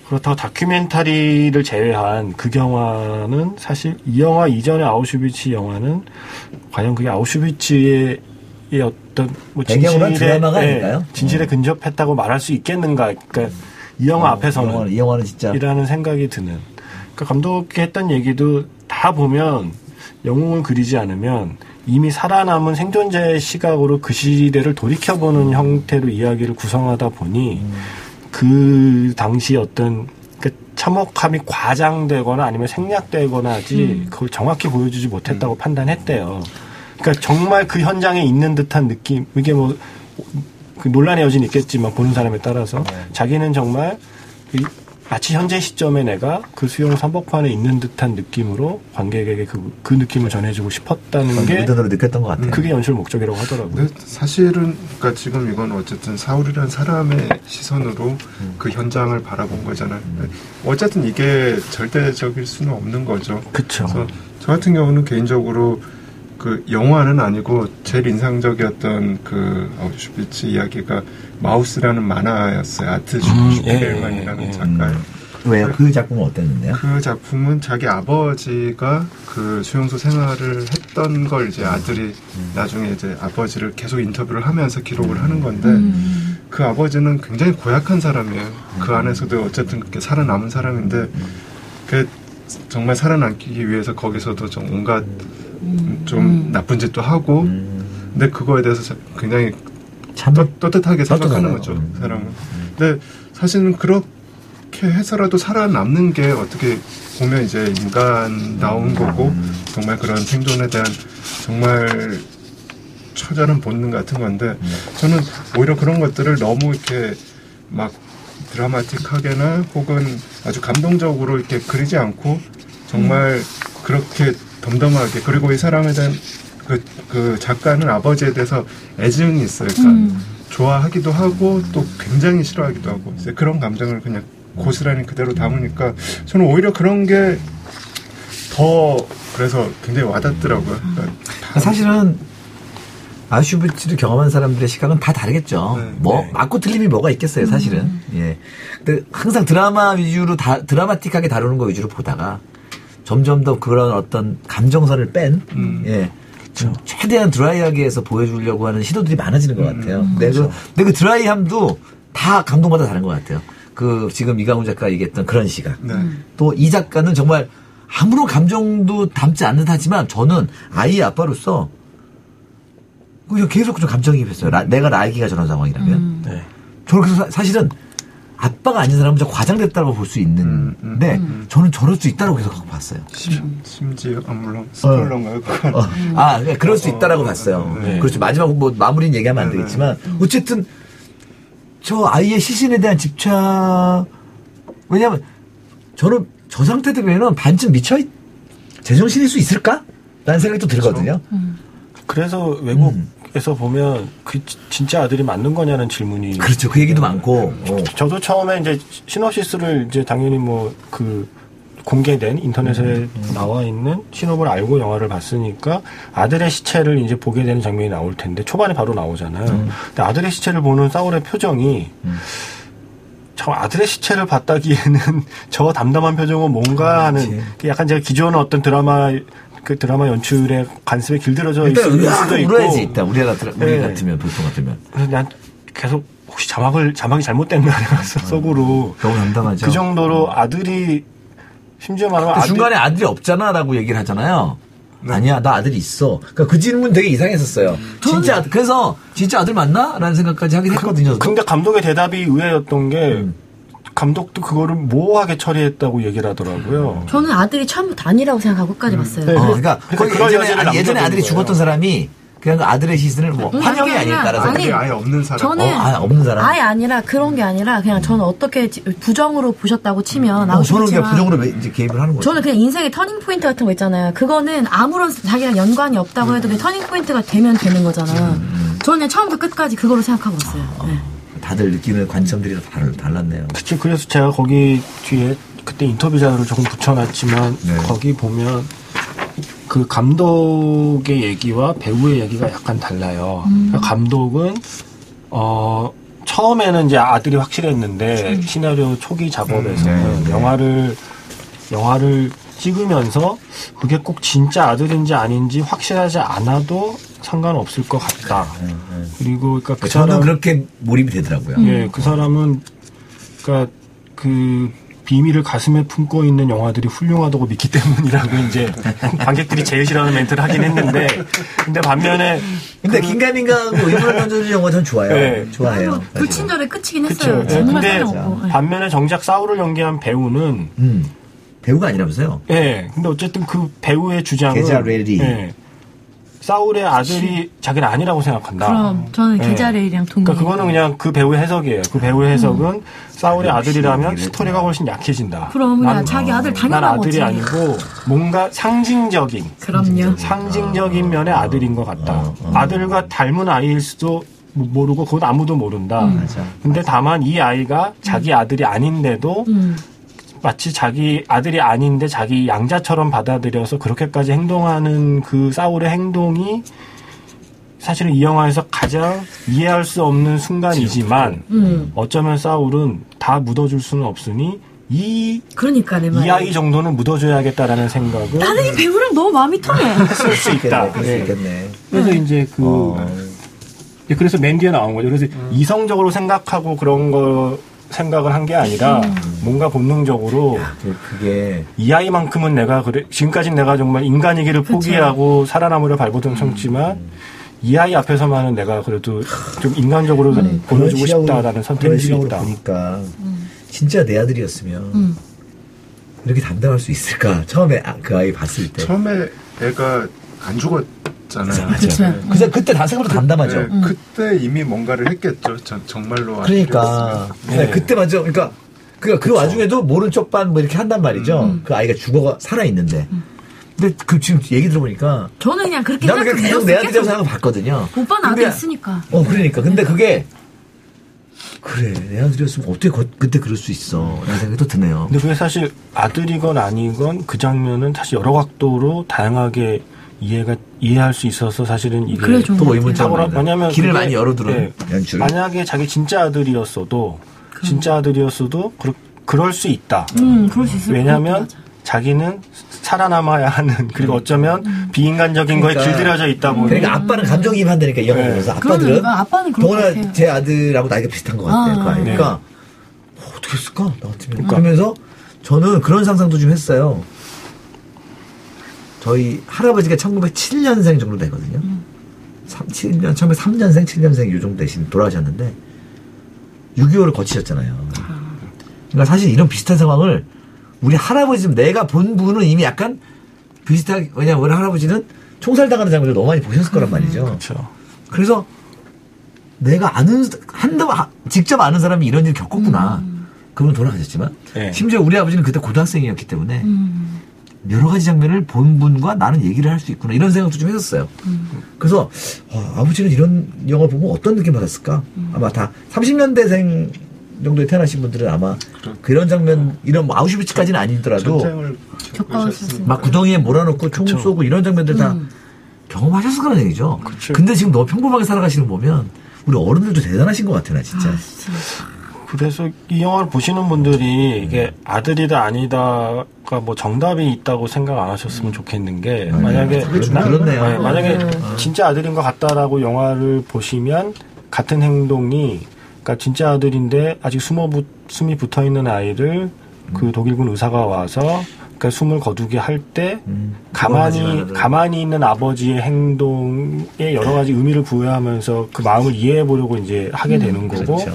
그렇다고 다큐멘터리를 제외한 그 영화는 사실 이 영화 이전의 아우슈비츠 영화는 과연 그게 아우슈비츠의 어떤 뭐 드라마가 아닐까요? 진실에 어. 근접했다고 말할 수 있겠는가? 그러니까 이 영화 앞에서는 이 영화는, 이 영화는 진짜 이라는 생각이 드는. 그러니까 감독이 했던 얘기도 다 보면 영웅을 그리지 않으면 이미 살아남은 생존자의 시각으로 그 시대를 돌이켜보는 형태로 이야기를 구성하다 보니 그 당시 어떤 그 참혹함이 과장되거나 아니면 생략되거나 하지 그걸 정확히 보여주지 못했다고 판단했대요. 그러니까 정말 그 현장에 있는 듯한 느낌 이게 뭐 그 논란의 여지는 있겠지만 보는 사람에 따라서 자기는 정말 이 마치 현재 시점에 내가 그 수용 선복판에 있는 듯한 느낌으로 관객에게 그, 그 느낌을 전해주고 싶었다는 게 의도로 느꼈던 것 같아요. 그게 연출 목적이라고 하더라고요. 사실은 그러니까 지금 이건 어쨌든 사울이라는 사람의 시선으로 그 현장을 바라본 거잖아요. 어쨌든 이게 절대적일 수는 없는 거죠. 그쵸. 그래서 저 같은 경우는 개인적으로 그 영화는 아니고 제일 인상적이었던 그 아우슈비츠 이야기가 마우스라는 만화였어요. 아트 음, 예, 예, 예. 작가의. 왜요? 그 작품은 어땠는데요? 그 작품은 자기 아버지가 그 수용소 생활을 했던 걸 이제 아들이 나중에 이제 아버지를 계속 인터뷰를 하면서 기록을 하는 건데 그 아버지는 굉장히 고약한 사람이에요. 그 안에서도 어쨌든 그렇게 살아남은 사람인데 그 정말 살아남기 위해서 거기서도 좀 온갖 좀 나쁜 짓도 하고 근데 그거에 대해서 자- 굉장히 참 떳- 떳떳하게 생각하는. 거죠 음. 사람은. 근데 사실은 그렇게 해서라도 살아남는 게 어떻게 보면 이제 인간다운 거고 정말 그런 생존에 대한 정말 처절한 본능 같은 건데 저는 오히려 그런 것들을 너무 이렇게 막 드라마틱하게나 혹은 아주 감동적으로 이렇게 그리지 않고 정말 그렇게 덤덤하게 그리고 이 사람에 대한 그, 그 작가는 아버지에 대해서 애증이 있어요. 그러니까 좋아하기도 하고 또 굉장히 싫어하기도 하고 이제 그런 감정을 그냥 고스란히 그대로 담으니까 저는 오히려 그런 게 더 그래서 굉장히 와닿더라고요. 그러니까 사실은 아슈비츠를 경험한 사람들의 시각은 다 다르겠죠. 네, 뭐 네. 맞고 틀림이 뭐가 있겠어요, 사실은. 예. 근데 항상 드라마 위주로 다 드라마틱하게 다루는 거 위주로 보다가 점점 더 그런 어떤 감정선을 뺀 음. 예. 좀 최대한 드라이하게 해서 보여주려고 하는 시도들이 많아지는 것 같아요. 음, 근데, 그렇죠. 그, 근데 그 드라이함도 다 감동마다 다른 것 같아요. 그 지금 이강훈 작가 얘기했던 그런 시각. 네. 또이 작가는 정말 아무런 감정도 담지 않는 하지만 저는 아이의 아빠로서 그냥 계속 좀 감정이입했어요. 라- 내가 나이기가 저런 상황이라면. 네. 저는 그래서 사- 사실은 아빠가 아닌 사람은 좀 과장됐다고 볼 수 있는데 저는 저럴 수 있다고 계속 갖고 봤어요. 심, 심지어 아 물론 스포일러인가요? 그건? 어. 아, 그러니까 그럴 수 있다라고 봤어요. 네. 그렇죠. 마지막 뭐 마무리는 얘기하면 안 네, 되겠지만 어쨌든 저 아이의 시신에 대한 집착 왜냐하면 저는 저 상태 되면은 반쯤 미쳐 있- 제정신일 수 있을까? 라는 생각이 또 들거든요. 그래서 외국 에서 보면 그 지- 진짜 아들이 맞는 거냐는 질문이 그렇죠. 그 얘기도 많고. 어. 저도 처음에 이제 시놉시스를 이제 당연히 뭐 그 공개된 인터넷에 나와 있는 신업을 알고 영화를 봤으니까 아들의 시체를 이제 보게 되는 장면이 나올 텐데 초반에 바로 나오잖아요. 근데 아들의 시체를 보는 사울의 표정이 저 아들의 시체를 봤다기에는 저 담담한 표정은 뭔가 하는 그 약간 제가 기존 어떤 드라마 그 드라마 연출에 관습에 길들여져 있을 수도 있고 울어야지 일단 우리가 들어- 우리 네. 같으면 보통 같으면 그래서 난 계속 혹시 자막을 자막이 잘못됐나 그래서 속으로 너무 담담하죠. 그 정도로 아들이 심지어 말하면 아들 중간에 아들이 없잖아라고 얘기를 하잖아요. 아니야, 나 아들이 있어. 그러니까 그 질문 되게 이상했었어요. 진짜 아들, 그래서 진짜 아들 맞나? 라는 생각까지 하긴 했거든요. 근데 감독의 대답이 의외였던 게 음. 감독도 그거를 모호하게 처리했다고 얘기를 하더라고요. 저는 아들이 처음부터 아니라고 생각하고 끝까지 봤어요. 네. 어, 그러니까 그런 예전에, 아니, 예전에 아들이 거예요. 죽었던 사람이 그냥 그 아들의 시신을 뭐 음, 환영이 아니라- 아닐까라서 아니, 아예 없는 사람. 저는 어, 아, 없는 사람. 아예 아니라 그런 게 아니라 그냥 저는 어떻게 지- 부정으로 보셨다고 치면 어, 저는 그냥 부정으로 매- 이제 개입을 하는 거죠. 저는 그냥 인생의 터닝 포인트 같은 거 있잖아요. 그거는 아무런 자기랑 연관이 없다고 해도 그 터닝 포인트가 되면 되는 거잖아 요. 저는 그냥 처음부터 끝까지 그거로 생각하고 있어요. 네. 다들 느끼는 관점들이 다 달, 달랐네요. 그치 그래서 제가 거기 뒤에 그때 인터뷰 자료를 조금 붙여놨지만 네. 거기 보면 그 감독의 얘기와 배우의 얘기가 약간 달라요. 그러니까 감독은 어 처음에는 이제 아들이 확실했는데 시나리오 초기 작업에서는 네, 네. 영화를 영화를 찍으면서 그게 꼭 진짜 아들인지 아닌지 확실하지 않아도 상관없을 것 같다. 그리고 그러니까 그 저는 사람 그렇게 몰입이 되더라고요. 예, 그 사람은 그러니까 그 비밀을 가슴에 품고 있는 영화들이 훌륭하다고 믿기 때문이라고 이제 관객들이 제일 싫어하는 멘트를 하긴 했는데 근데 반면에 근데 긴가민가하고 의문을 던져주는 영화 전 좋아요. 네. 좋아해요. 불친절에 끝이긴 그쵸. 했어요. 예, 정말 근데. 예. 반면에 정작 사울을 연기한 배우는 음. 배우가 아니라면서요? 예, 근데 어쨌든 그 배우의 주장은 계좌 레리. 예, 사울의 아들이 자기는 아니라고 생각한다. 그럼 저는 예. 계자레이랑 동의. 그러니까 그거는 그냥 그 배우의 해석이에요. 그 배우의 해석은 사울의 역시 아들이라면 스토리가 훨씬 약해진다. 그럼 난- 자기 아들 난 당연한 아들이 거지. 아니고 뭔가 상징적인 그럼요. 상징적인 면의 아들인 것 같다. 어, 어. 아들과 닮은 아이일 수도 모르고 그건 아무도 모른다. 음. 맞아. 근데 다만 이 아이가 자기 아들이 아닌데도 음. 마치 자기 아들이 아닌데 자기 양자처럼 받아들여서 그렇게까지 행동하는 그 사울의 행동이 사실은 이 영화에서 가장 이해할 수 없는 순간이지만 음. 어쩌면 사울은 다 묻어줄 수는 없으니 이, 그러니까 내이 말. 아이 정도는 묻어줘야겠다라는 생각을 나는 이 배우랑 너무 마음이 통해. 쓸 수 있다. 그럴 수 네. 있겠네. 그래서 이제 그 어. 예, 그래서 맨 뒤에 나온 거죠. 그래서 이성적으로 생각하고 그런 거 생각을 한 게 아니라 뭔가 본능적으로 그- 그게 이 아이만큼은 내가 그래 지금까지 내가 정말 인간이기를 포기하고 살아남으려 발버둥 쳤지만 이 아이 앞에서만은 내가 그래도 좀 인간적으로 보여주고 싶다라는 선택일 수 시각으로 있다. 보니까 진짜 내 아들이었으면 음. 이렇게 담당할 수 있을까? 처음에 아- 그 아이 봤을 때. 처음에 애가 안 죽었 잖아요. 그쵸. 네. 그래서 그때 다 생각보다 담담하죠. 네, 그때 이미 뭔가를 했겠죠. 전, 정말로 그러니까 아들이었으면. 네, 그때 맞죠. 그러니까 그, 그 와중에도 모른 척 반 뭐 이렇게 한단 말이죠. 음. 그 아이가 죽어 살아 있는데. 근데 그 지금 얘기 들어보니까 저는 그냥 그렇게 나는 그냥 계속 내. 아들이라고 생각하고 봤거든요. 오빠는 아들 근데- 있으니까. 어 그러니까 근데 그게 그래 내 아들이었으면 어떻게 거- 그때 그럴 수 있어 라는 생각이 또 드네요. 근데 그게 사실 아들이건 아니건 그 장면은 사실 여러 각도로 다양하게 이해가 이해할 수 있어서 사실은 이게 그래 좀. 또 의문점은 탁월한- 왜냐면 길을 많이 열어두는 네. 연출. 만약에 자기 진짜 아들이었어도 진짜 아들이었어도 그러, 그럴 수 있다. 음, 그럴 수 있을 왜냐하면 같아. 자기는 살아남아야 하는 그리고 어쩌면 비인간적인 거에 그러니까- 길들여져 있다 보니 그러니까 아빠는 감정이입 한다니까 이 영화 네. 보면서 그러네. 아빠들은 아, 아빠는 동원아. 제 아들하고 나이가 비슷한 것 같아요. 아. 그 아이가. 네. 그러니까 어, 어떻게 했을까 나 같으면 그러면서 저는 그런 상상도 좀 했어요. 저희 할아버지가 1907년생 정도 되거든요. 음. 3, 7년, 1903년생, 7년생 요 정도 되신 돌아가셨는데 6.25를 거치셨잖아요. 그러니까 사실 이런 비슷한 상황을 우리 할아버지 내가 본 분은 이미 약간 비슷하게 왜냐면 우리 할아버지는 총살 당하는 장면을 너무 많이 보셨을 거란 말이죠. 그렇죠. 그래서 내가 아는 한두 하- 직접 아는 사람이 이런 일 겪었구나. 그분 돌아가셨지만 네. 심지어 우리 아버지는 그때 고등학생이었기 때문에 음. 여러 가지 장면을 본 분과 나는 얘기를 할 수 있구나 이런 생각도 좀 했었어요. 그래서 와, 아버지는 이런 영화 보면 어떤 느낌 받았을까? 아마 다 30년대생 정도에 태어나신 분들은 아마 그런 장면 이런 뭐 아우슈비츠까지는 아니더라도. 막 구덩이에 몰아넣고 총 그쵸. 쏘고 이런 장면들 다 음. 경험하셨을 거란 얘기죠. 그쵸. 근데 지금 너무 평범하게 살아가시는 거 보면 우리 어른들도 대단하신 것 같아 나 진짜. 아, 진짜. 그래서 이 영화를 보시는 분들이 이게 아들이다 아니다가 뭐 정답이 있다고 생각 안 하셨으면 좋겠는 게 만약에 그게 좀 나- 그렇네요. 네, 만약에 진짜 아들인 것 같다라고 영화를 보시면 같은 행동이 그러니까 진짜 아들인데 아직 숨어 붙, 숨이 붙어 있는 아이를 그 독일군 의사가 와서 그러니까 숨을 거두게 할때 음, 가만히 가만히 있는 아버지의 행동에 여러 가지 의미를 부여하면서 그 마음을 이해해 보려고 이제 하게 되는 거고 그렇죠.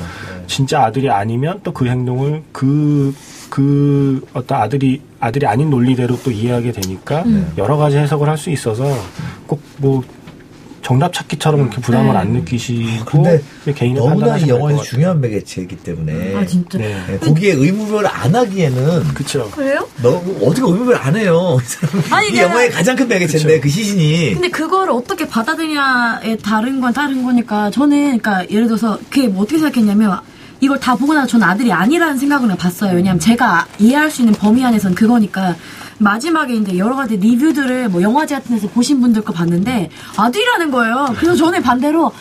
진짜 아들이 아니면 또 그 행동을 그, 그 어떤 아들이, 아들이 아닌 논리대로 또 이해하게 되니까 여러 가지 해석을 할 수 있어서 꼭뭐 정답 찾기처럼 이렇게 부담을 네. 안 느끼시고 근데 개인의 너무나 이 영화에서. 중요한 매개체이기 때문에 아, 진짜. 네. 네, 거기에 의무를 안 하기에는 그쵸. 그래요? 너 어떻게 의무를 안 해요? 아니, 이 영화의 가장 큰 매개체인데 그쵸. 그 시신이 근데 그거를 어떻게 받아들이냐에 다른 건 다른 거니까 저는 그러니까 예를 들어서 그게 뭐 어떻게 생각했냐면 이걸 다 보고 나서 저는 아들이 아니라는 생각을 봤어요. 왜냐하면 제가 이해할 수 있는 범위 안에서는 그거니까 마지막에 이제 여러 가지 리뷰들을 뭐 영화제 같은 데서 보신 분들 거 봤는데 아들이라는 거예요. 그래서 저는 반대로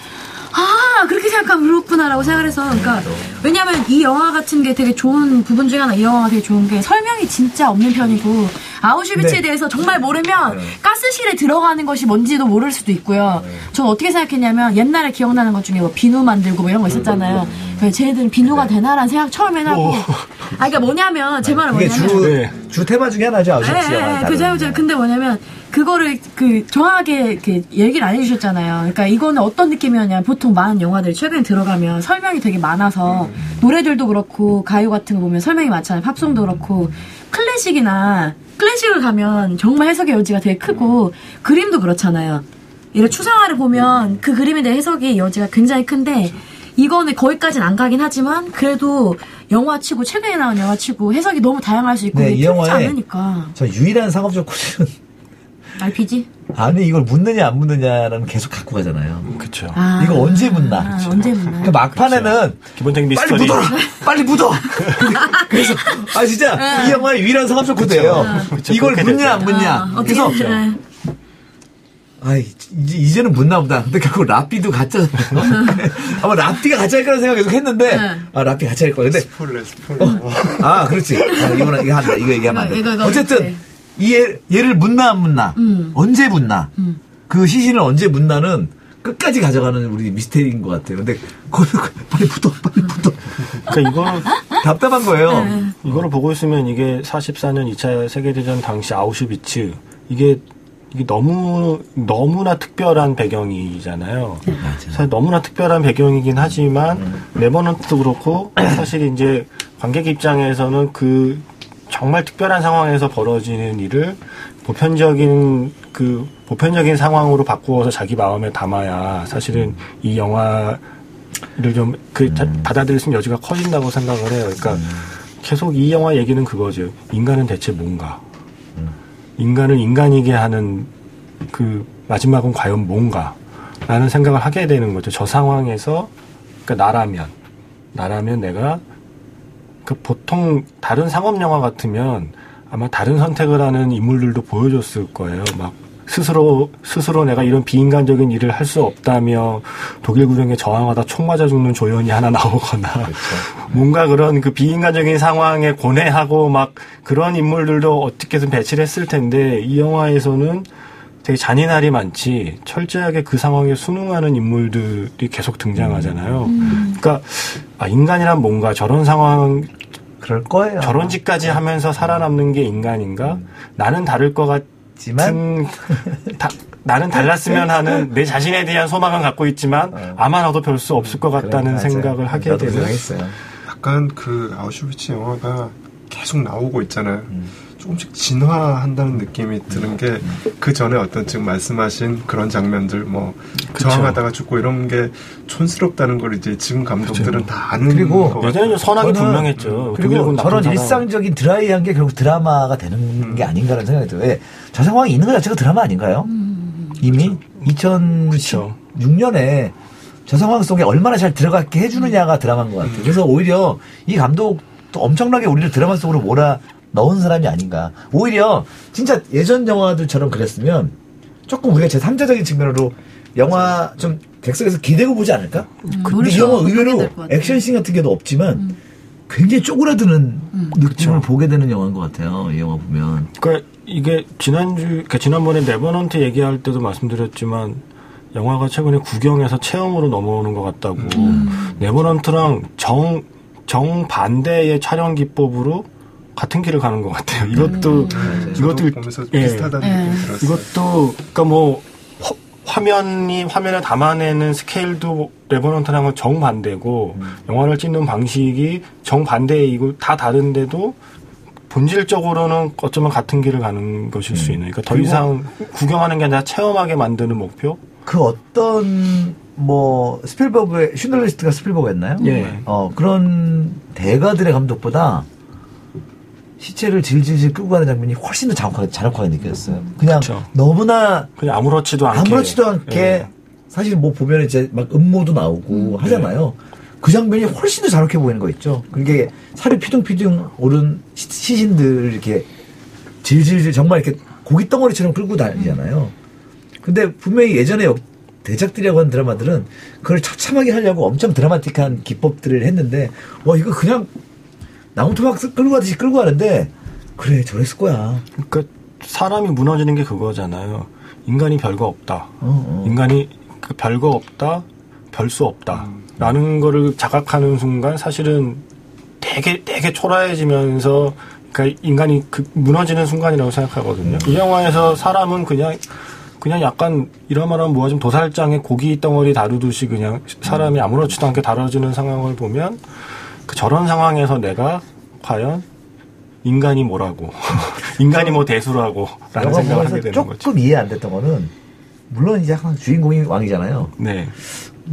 아아 그렇게 생각하면 그렇구나라고 생각을 해서 그러니까 왜냐하면 이 영화 같은 게 되게 좋은 부분 중에 하나 이 영화가 되게 좋은 게 설명이 진짜 없는 편이고 아우슈비츠에 네. 대해서 정말 모르면 네. 가스실에 들어가는 것이 뭔지도 모를 수도 있고요. 전 어떻게 생각했냐면 옛날에 기억나는 것 중에 뭐 비누 만들고 뭐 이런 거 있었잖아요. 쟤네들은 비누가 되나라는 생각 처음에는 하고 아 그러니까 뭐냐면 제 말은 그게 뭐냐면 주, 네. 주 테마 중에 하나죠, 아우슈비츠 예, 영화. 예, 그 제목 근데 뭐냐면 그거를 그 정확하게 이렇게 얘기를 안 해주셨잖아요. 그러니까 이거는 어떤 느낌이었냐면 보통 많은 영화들이 최근에 들어가면 설명이 되게 많아서 노래들도 그렇고 가요 같은 거 보면 설명이 많잖아요. 팝송도 그렇고 클래식이나 클래식을 가면 정말 해석의 여지가 되게 크고 그림도 그렇잖아요. 이런 추상화를 보면 그 그림에 대한 해석의 여지가 굉장히 큰데 이거는 거기까지는 안 가긴 하지만 그래도 영화치고 최근에 나온 영화치고 해석이 너무 다양할 수 있고 네, 이 영화에 않으니까 저 유일한 상업적 코드는 RPG? 아니 이걸 묻느냐 안 묻느냐라는 계속 갖고 가잖아요. 그쵸. 아, 이거 언제 묻나? 아, 언제 묻나? 그 막판에는 기본적인 빨리 미스터리. 묻어라! 빨리 묻어! 그래서, 아, 진짜, 이 영화의 유일한 상업적 코드예요. 이걸 묻냐, 안. 묻냐. 아, 그래서, 네. 아이, 이제, 이제는 묻나 보다. 근데 결국 라삐도 가짜잖아요. 아마 라삐가 가짜일 거라 생각 계속 했는데, 네. 아, 라삐 가짜일 거야. 근데, 스포일러 스포일러. 아, 그렇지. 아, 이거는, 이거 한다. 이거 얘기하면 안 돼. 이거, 이거, 어쨌든, 네. 이 얘, 얘를 묻나, 안 묻나. 음. 언제 묻나. 음. 그 시신을 언제 묻나는 끝까지 가져가는 우리 미스테리인 것 같아요. 근데, 거기, 빨리 묻어, 빨리 묻어. 그러니까 이거 답답한 거예요. 네. 이거를 보고 있으면 이게 44년 2차 세계대전 당시 아우슈비츠 이게 이게 너무 너무나 특별한 배경이잖아요. 사실 너무나 특별한 배경이긴 하지만 레버넌트도 그렇고 사실 이제 관객 입장에서는 그 정말 특별한 상황에서 벌어지는 일을 보편적인 그 보편적인 상황으로 바꾸어서 자기 마음에 담아야 사실은 이 영화를 좀그 받아들일 수 있는 여지가 커진다고 생각을 해요. 그러니까 계속 이 영화 얘기는 그거죠. 인간은 대체 뭔가? 인간을 인간이게 하는 그 마지막은 과연 뭔가? 라는 생각을 하게 되는 거죠. 저 상황에서 그러니까 나라면 나라면 내가 그 보통 다른 상업 영화 같으면 아마 다른 선택을 하는 인물들도 보여줬을 거예요. 막 스스로 스스로 내가 이런 비인간적인 일을 할 수 없다며 독일 구령에 저항하다 총 맞아 죽는 조연이 하나 나오거나 뭔가 그런 그 비인간적인 상황에 고뇌하고 막 그런 인물들도 어떻게든 배치를 했을 텐데 이 영화에서는 되게 잔인할이 많지 철저하게 그 상황에 순응하는 인물들이 계속 등장하잖아요. 그러니까 아, 인간이란 뭔가 저런 상황 그럴 거예요. 저런 짓까지 하면서 살아남는 게 인간인가? 나는 다를 것 지만 같은 다- 나는 달랐으면 하는 내 자신에 대한 소망은 갖고 있지만 아마 나도 별 수 없을 것 같다는 어. 그래. 생각을 하게 되는 생각했어요. 약간 그 아우슈비츠 영화가 계속 나오고 있잖아요. 음. 조금씩 진화한다는 느낌이 드는 게 그 전에 어떤 지금 말씀하신 그런 장면들 뭐 그쵸. 저항하다가 죽고 이런 게 촌스럽다는 걸 이제 지금 감독들은 다 아는 그리고 좀 선악이 분명했죠. 그리고 저런 사람. 일상적인 드라이한 게 결국 드라마가 되는 게 아닌가라는 생각이 들어요. 왜? 저 상황이 있는 것 자체가 드라마 아닌가요? 이미 2016년에 저 상황 속에 얼마나 잘 들어가게 해주느냐가 드라마인 것 같아요. 그래서 오히려 이 감독도 엄청나게 우리를 드라마 속으로 몰아 넣은 사람이 아닌가. 오히려 진짜 예전 영화들처럼 그랬으면 조금 우리가 제 3자적인 측면으로 영화 좀 객석에서 기대고 보지 않을까? 근데 이 모르죠. 영화 의외로. 액션씬 같은 게도 없지만 굉장히 쪼그라드는 느낌을 보게 되는 영화인 것 같아요. 이 영화 보면. 그러니까 이게 지난주, 그러니까 지난번에 레버넌트 얘기할 때도 말씀드렸지만 영화가 최근에 구경에서 체험으로 넘어오는 것 같다고. 레버넌트랑 정, 정반대의 촬영 기법으로 같은 길을 가는 것 같아요. 이것도, 저도 이것도, 보면서 예. 비슷하다는 예. 느낌이 들었어요. 이것도, 그니까 뭐, 화- 화면이, 화면을 담아내는 스케일도 레버넌트랑은 정반대고, 영화를 찍는 방식이 정반대이고, 다 다른데도, 본질적으로는 어쩌면 같은 길을 가는 것일 수 있는. 그러니까 더 이상 구경하는 게 아니라 체험하게 만드는 목표? 그 어떤 뭐 스필버그의 슈널리스트가 스필버그였나요? 예. 어 그런 대가들의 감독보다 시체를 질질질 끌고 가는 장면이 훨씬 더 잔혹하게, 잔혹하게 느껴졌어요. 그냥 그쵸. 너무나 그냥 아무렇지도 않게. 아무렇지도 않게 예. 사실 뭐 보면 이제 막 음모도 나오고 하잖아요. 그 장면이 훨씬 더 잔혹해 보이는 거 있죠. 그게 살이 피둥피둥 오른 시- 시신들 이렇게 질질질 정말 이렇게 고기 덩어리처럼 끌고 다니잖아요. 근데 분명히 예전에 여- 대작들이라고 하는 드라마들은 그걸 처참하게 하려고 엄청 드라마틱한 기법들을 했는데 와 이거 그냥 나무토막 끌고 가듯이 끌고 가는데 그래 저랬을 거야. 그러니까 사람이 무너지는 게 그거잖아요. 인간이 별거 없다. 어, 어. 인간이 그 별거 없다, 별 수 없다. 라는 거를 자각하는 순간 사실은 되게, 되게 초라해지면서 그러니까 인간이 그 무너지는 순간이라고 생각하거든요. 이 영화에서 사람은 그냥 그냥 약간 이러말하면 뭐가 좀 도살장에 고기 덩어리 다루듯이 그냥 사람이 아무렇지도 않게 다뤄지는 상황을 보면 그 저런 상황에서 내가 과연 인간이 뭐라고 인간이 뭐 대수라고 라는 생각을 하게 되는 조금 거죠. 이해 안 됐던 거는 물론 이제 항상 주인공이 왕이잖아요. 네.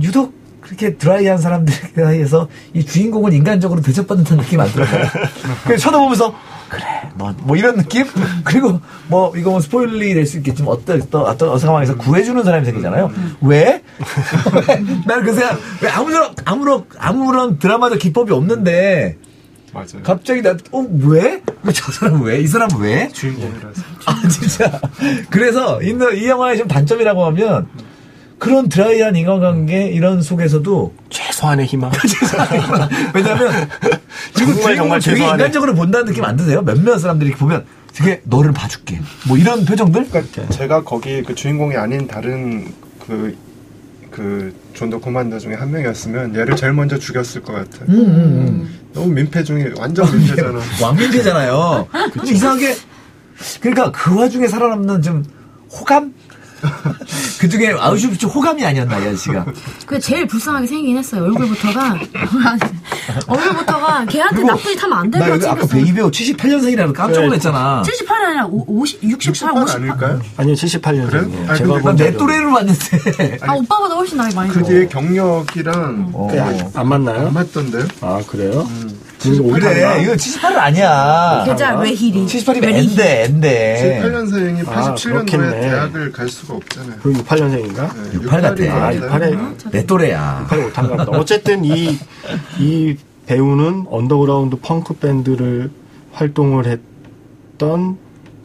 유독 그렇게 드라이한 사람들 사이에서 이 주인공은 인간적으로 대접받는 듯한 느낌이 안 들어요. 쳐다보면서 그래, 넌뭐 이런 느낌? 그리고 뭐 이거 뭐 스포일리 될 수 있겠지만 어떤 어떤 어떤 상황에서 구해주는 사람이 생기잖아요. 왜? 나는 그 생각 왜 아무런 아무런 아무런 드라마적 기법이 없는데 맞아요. 갑자기 나어 왜? 왜저 사람 왜? 이 사람 왜? 주인공이라서. 아 진짜. 그래서 이, 이 영화의 좀 단점이라고 하면 그런 드라이한 인간관계 이런 속에서도 최소한의 희망. 왜냐면 지금 정말, 정말 되게. 인간적으로 본다는 느낌 안 드세요? 몇몇 사람들이 이렇게 보면 되게 너를 봐줄게. 뭐 이런 표정들? 그러니까 제가 거기 그 주인공이 아닌 다른 그, 그 존더 코만더 중에 한 명이었으면 얘를 제일 먼저 죽였을 것 같아요. 음, 음, 음. 너무 민폐 중에 완전 민폐잖아. 왕민폐잖아요. 근데 이상하게 그러니까 그 와중에 살아남는 좀 호감? 그 중에 아우슈비츠 호감이 아니었나 이 아저씨가. 그 제일 불쌍하게 생기긴 했어요. 얼굴부터가 얼굴부터가 걔한테 나쁜 짓 하면 안나 되고 여기 아까. 베이베오 78년생이라고 깜짝 놀랐잖아. 78이 아니라 50, 68, 68 58. 아닐까요? 아니요, 78년생이에요. 그래? 아니, 제가 난내 또래로 봤는데. 아 오빠보다 훨씬 나이 많이 그 들어. 뒤에 경력이랑 어. 안, 안 맞나요? 안 맞던데요? 아, 그래요? 음. 그래, 이거 78은 아니야. 계좌 외힐이. 78이면 N데, N데. 78년생이 아, 87년도에 그렇겠네. 대학을 갈 수가 없잖아요. 그 68년생인가? 네, 68 같아. 아, 맞아요. 68에, 내 또래야. 68에 못한가 보다. 어쨌든 이, 이 배우는 언더그라운드 펑크 밴드를 활동을 했던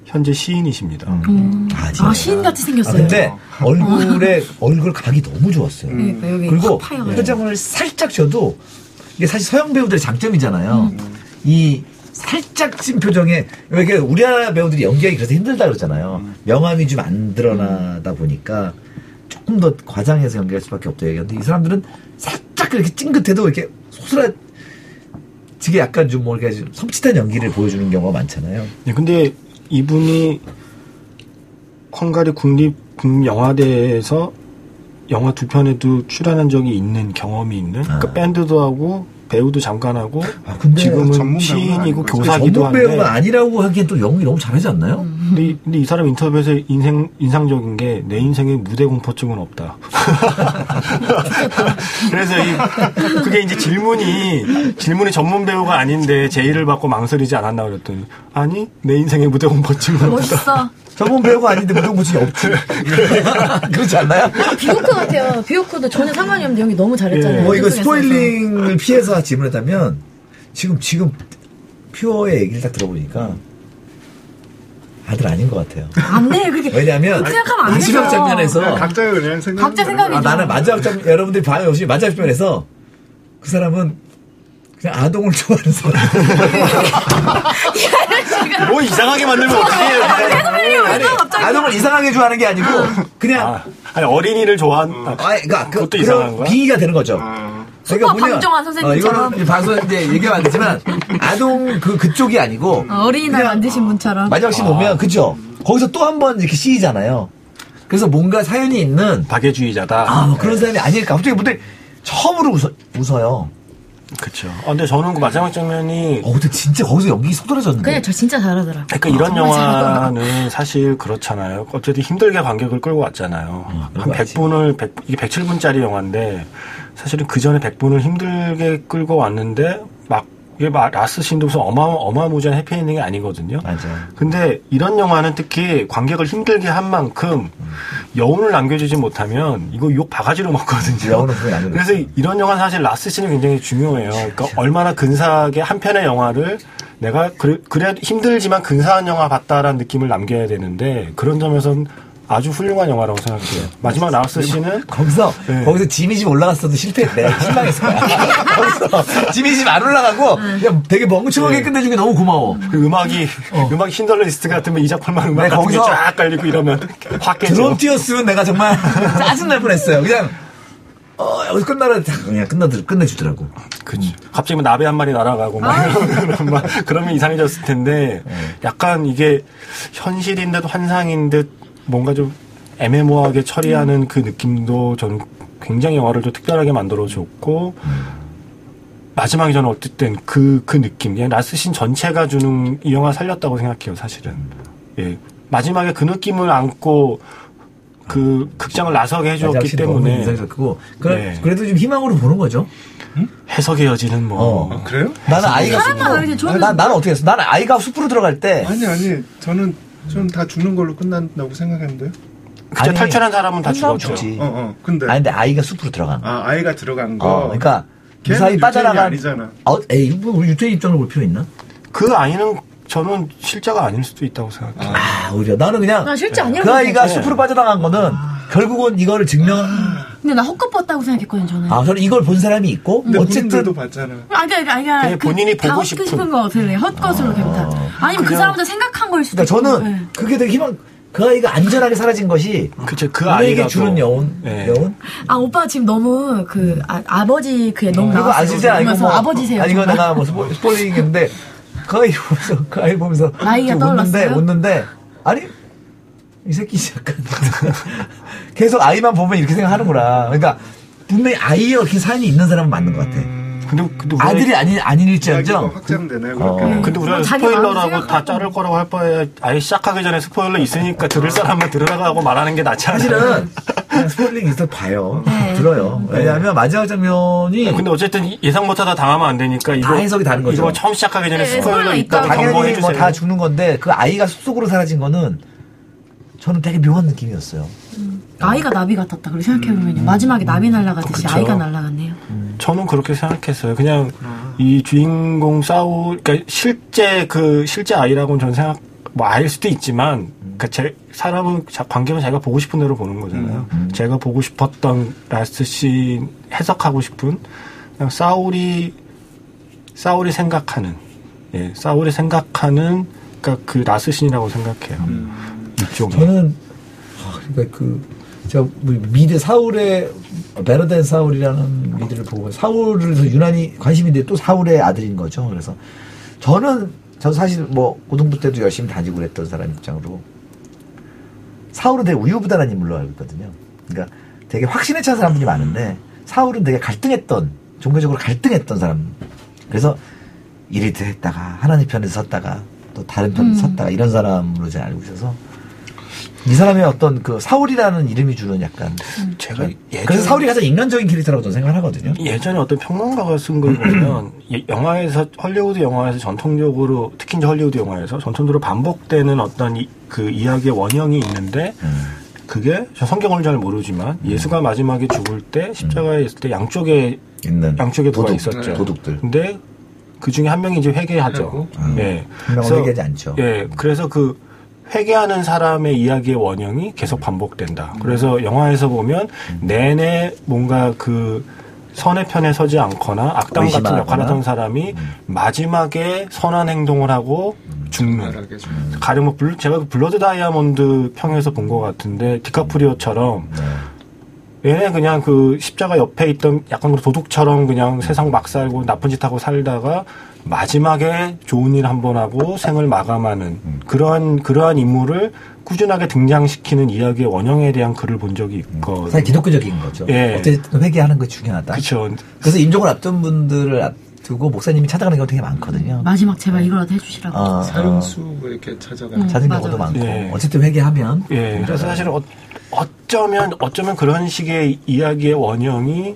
현재 시인이십니다. 음. 아, 진짜. 아 시인같이 아, 생겼어요. 근데 얼굴에, 얼굴 각이 너무 좋았어요. 여기 그리고. 표정을 살짝 줘도 이게 사실 서양 배우들의 장점이잖아요. 이 살짝 찐 표정에 왜 이렇게 우리나라 배우들이 연기하기 그래서 힘들다 그러잖아요. 명암이 좀 안 드러나다 보니까 조금 더 과장해서 연기할 수밖에 없다 얘기하는데 이 사람들은 살짝 이렇게 찡긋해도 이렇게 소스라 지게 약간 좀뭐 이렇게 좀 섬찟한 연기를 보여주는 경우가 많잖아요. 네, 근데 이분이 헝가리 국립 국영화대에서 영화 두 편에도 출연한 적이 있는 경험이 있는 그러니까 아. 밴드도 하고 배우도 잠깐 하고 아, 근데 지금은 전문 배우는 시인이고. 교사기도 전문 배우가 한데 아니라고 하기엔 또 연기 너무 잘하지 않나요? 근데, 이- 근데 이 사람 인터뷰에서 인생 인상적인 게 내 인생에 무대 공포증은 없다. 그래서 이 그게 이제 질문이 질문이 전문 배우가 아닌데 제의를 받고 망설이지 않았나 그랬더니 아니 내 인생에 무대 공포증은 없다. 멋있어. 전문 배우가 아닌데 무등무증이 없지. 그렇지 않나요? 비오크 같아요. 비오크도 전혀 상관이 없는데 연기 너무 잘했잖아요. 예. 뭐 이거. 스포일링을 피해서 질문했다면 지금 지금 퓨어의 얘기를 딱 들어보니까 아들 아닌 것 같아요. 안 돼. 그렇게 왜냐하면 생각하면 안 마지막 되죠. 장면에서 그냥 각자가 그냥 생각. 각자 생각이 아, 나는 마지막 장면 여러분들이 봐요 역시 마지막 장면에서 그 사람은 그냥 아동을 좋아하는 사람. 뭐 이상하게 만들면 어떡해요. 아니, 아동을 이상하게 좋아하는 게 아니고 그냥 아, 아니 어린이를 좋아한 아, 아, 그러니까 그, 그것도 그런 이상한 거야? 빙의가 되는 거죠. 아, 그러니까 슈퍼 방정환 선생님처럼. 어, 이거는 방송 이제 얘기하면 안 되지만 아동 그 그쪽이 아니고 어, 어린이날 그냥 만드신 분처럼. 마지막 씬 보면 그죠? 거기서 또 한 번 이렇게 씌이잖아요. 그래서 뭔가 사연이 있는 박애주의자다. 아, 뭐 그런 사람이 아닐까. 갑자기 근데 처음으로 웃어, 웃어요. 그렇죠. 어, 근데 저는 그 마지막 장면이 어, 근데 진짜 거기서 연기 쏟아졌는데. 그냥 저 진짜 잘하더라. 그러니까 이런 정말 영화는 사실 그렇잖아요. 어쨌든 힘들게 관객을 끌고 왔잖아요. 한 끌고 왔지. 100분을, 100, 이게 107분짜리 영화인데, 사실은 그 전에 100분을 힘들게 끌고 왔는데, 막, 이게 막 라스 무슨 어마, 어마무지한 해피엔딩이 아니거든요. 맞아. 근데 이런 영화는 특히 관객을 힘들게 한 만큼 여운을 남겨주지 못하면 이거 욕 바가지로 먹거든요. 그래서 이런 영화는 사실 라스트 씬이 굉장히 중요해요. 그러니까 얼마나 근사하게 한 편의 영화를 내가 그래, 그래도 힘들지만 근사한 영화 봤다라는 느낌을 남겨야 되는데 그런 점에선 아주 훌륭한 영화라고 생각해요. 마지막 라스트 씬은 거기서 네. 거기서 지미 집 올라갔어도 실패했대. 실망했을 거야. 거기서 지미 집 안 올라가고 그냥 되게 멍청하게 네. 끝내준 게 너무 고마워. 그 음악이 음악이 쉰들러 리스트 같으면 이작품만 음악 네, 같은 거기서 쫙 깔리고 이러면 확 깨지고 드럼 띄었으면 내가 정말 짜증 날 뻔했어요. 그냥 어 여기서 끝나라 그냥 끝나 끝내주더라고. 그치. 갑자기 뭐 나비 한 마리 날아가고 막 이러면 막 그러면 이상해졌을 텐데 약간 이게 현실인 듯 환상인 듯 뭔가 좀 애매모호하게 처리하는 그 느낌도 저는 굉장히 영화를 좀 특별하게 만들어줬고 마지막에 저는 어쨌든 그, 그 느낌, 그냥 라스신 전체가 주는 이 영화 살렸다고 생각해요, 사실은. 예. 마지막에 그 느낌을 안고 그 극장을 나서게 해줬기 때문에 인상적이고 그, 네. 그래도 좀 희망으로 보는 거죠. 해석의 여지는 뭐. 어. 아, 그래요? 나는 아이가 숲으로 난, 나는 어떻게 했어? 나는 아이가 숲으로 들어갈 때 아니 아니 저는 저는 다 죽는 걸로 끝난다고 생각했는데요. 그쵸, 아니, 탈출한 사람은 다 죽었죠. 죽지. 어 어. 근데 아니 근데 아이가 숲으로 들어간 거. 아 아이가 들어간 거. 어, 그러니까 걔는 무사히 유태인이 빠져나간 아니잖아. 어, 에이 뭐 우리 유태인 입장을 볼 필요 있나? 그 아이는 저는 실자가 아닐 수도 있다고 생각해요. 아 오히려 나는 그냥 나 실제 아니라고 그 아이가 생각해. 숲으로 빠져나간 거는 결국은 이거를 증명. 근데 나 헛것 봤다고 생각했거든 저는. 아 저는 이걸 본 사람이 있고 어쨌든 봤잖아. 아, 그러니까, 아니, 그러니까 그냥 본인이 다 보고 헛고 싶은. 거 같을래. 헛것으로 그냥 다. 아니면 그 사람도 생각한 걸 수도 그러니까 저는 있고. 네. 그게 되게 희망. 그 아이가 안전하게 사라진 것이 그쵸, 그 아이가 주는 또- 여운, 네. 여운. 아 오빠 지금 너무 그 아, 버지 그게 너무 나왔어요. 아 진짜 이거 뭐 아버지세요. 아니 이거. 내가 뭐 스포, 스포일링인데 그 아이 보면서 그 아이 보면서 나이가 좀 웃는데 떠올랐어요? 웃는데 아니 이 새끼 약간 계속 아이만 보면 이렇게 생각하는구나. 그러니까 분명히 아이에 얽힌 사연이 있는 사람은 맞는 것 같아. 근데, 근데 우리가- 아들이 아닌 이야기가 아닌일지언정 확장되네 어. 그렇게. 근데 우리가 스포일러라고 다. 자를 거라고 할 바에 아예 시작하기 전에 스포일러 있으니까 들을 사람만 들으라고 하고 말하는 게 낫지 않아요? 사실은 그냥 스포일링 있어도 봐요. 네. 들어요. 왜냐하면 마지막 장면이 근데 어쨌든 예상 못하다 당하면 안 되니까 이거 다 해석이 다른 거죠. 이거 처음 시작하기 전에 네, 스포일러. 경고해 당연히 주세요. 뭐다 죽는 건데 그 아이가 숲속으로 사라진 거는 저는 되게 묘한 느낌이었어요. 아이가 나비 같았다. 그리고 생각해보면 마지막에 나비 날아가듯이 그쵸. 아이가 날아갔네요. 저는 그렇게 생각했어요. 그냥 이 주인공 사울, 그러니까 실제 그 실제 아이라고는 저는 생각 뭐 아일 수도 있지만, 그러니까 제 사람은 자, 관객은 자기가 보고 싶은 대로 보는 거잖아요. 제가 보고 싶었던 라스트 씬 해석하고 싶은 그냥 사울이 사울이 생각하는, 예, 사울이 생각하는 그러니까 그 라스트 씬이라고 생각해요. 이쪽. 저는 아, 그러니까 그 제가 뭐 미드 사울의 베르덴 사울이라는 미드를 보고 사울을 더 유난히 관심인데 또 사울의 아들인 거죠. 그래서 저는 저 사실 뭐 고등부 때도 열심히 다니고 그랬던 사람 입장으로 사울은 되게 우유부단한 인물로 알고 있거든요. 그러니까 되게 확신에 찬 사람들이 많은데 사울은 되게 갈등했던 종교적으로 갈등했던 사람. 그래서 이리 했다가 하나님 편에 섰다가 또 다른 편에 섰다가 이런 사람으로 제가 알고 있어서 이 사람의 어떤 그 사울이라는 이름이 주는 약간 제가 예전 그래서 사울이 가장 인간적인 캐릭터라고 저는 생각을 하거든요. 예전에 어떤 평론가가 쓴 걸 보면 예, 영화에서 헐리우드 영화에서 전통적으로 특히 이제 헐리우드 영화에서 전통적으로 반복되는 어떤 이, 그 이야기의 원형이 있는데 그게 저 성경을 잘 모르지만 예수가 마지막에 죽을 때 십자가에 있을 때 양쪽에 있는 양쪽에 도둑, 있었죠. 도둑들. 근데 그 중에 한 명이 이제 회개하죠. 하고. 예. 한 명은 회개하지 않죠. 예. 그래서 그 회개하는 사람의 이야기의 원형이 계속 반복된다. 그래서 영화에서 보면 내내 뭔가 그 선의 편에 서지 않거나 악당 같은 의심하거나. 역할을 하던 사람이 마지막에 선한 행동을 하고 죽는. 말하게 좀. 가령 뭐 블- 제가 그 블러드 다이아몬드 평에서 본 것 같은데 디카프리오처럼 얘네 그냥 그 십자가 옆에 있던 약간 그 도둑처럼 그냥 세상 막 살고 나쁜 짓 하고 살다가 마지막에 좋은 일 한 번 하고 생을 마감하는 그러한 그러한 인물을 꾸준하게 등장시키는 이야기의 원형에 대한 글을 본 적이 있거든요. 사실 기독교적인 거죠. 예. 어쨌든 회개하는 게 중요하다. 그렇죠. 그래서 임종을 앞둔 분들을 앞두고 목사님이 찾아가는 경우가 되게 많거든요. 마지막 제발 이거라도 해주시라고. 어, 어, 사령수 이렇게 찾아가는. 음. 찾은 경우도 맞아. 많고 예. 어쨌든 회개하면 예, 그래서 사실 어, 어쩌면 어쩌면 그런 식의 이야기의 원형이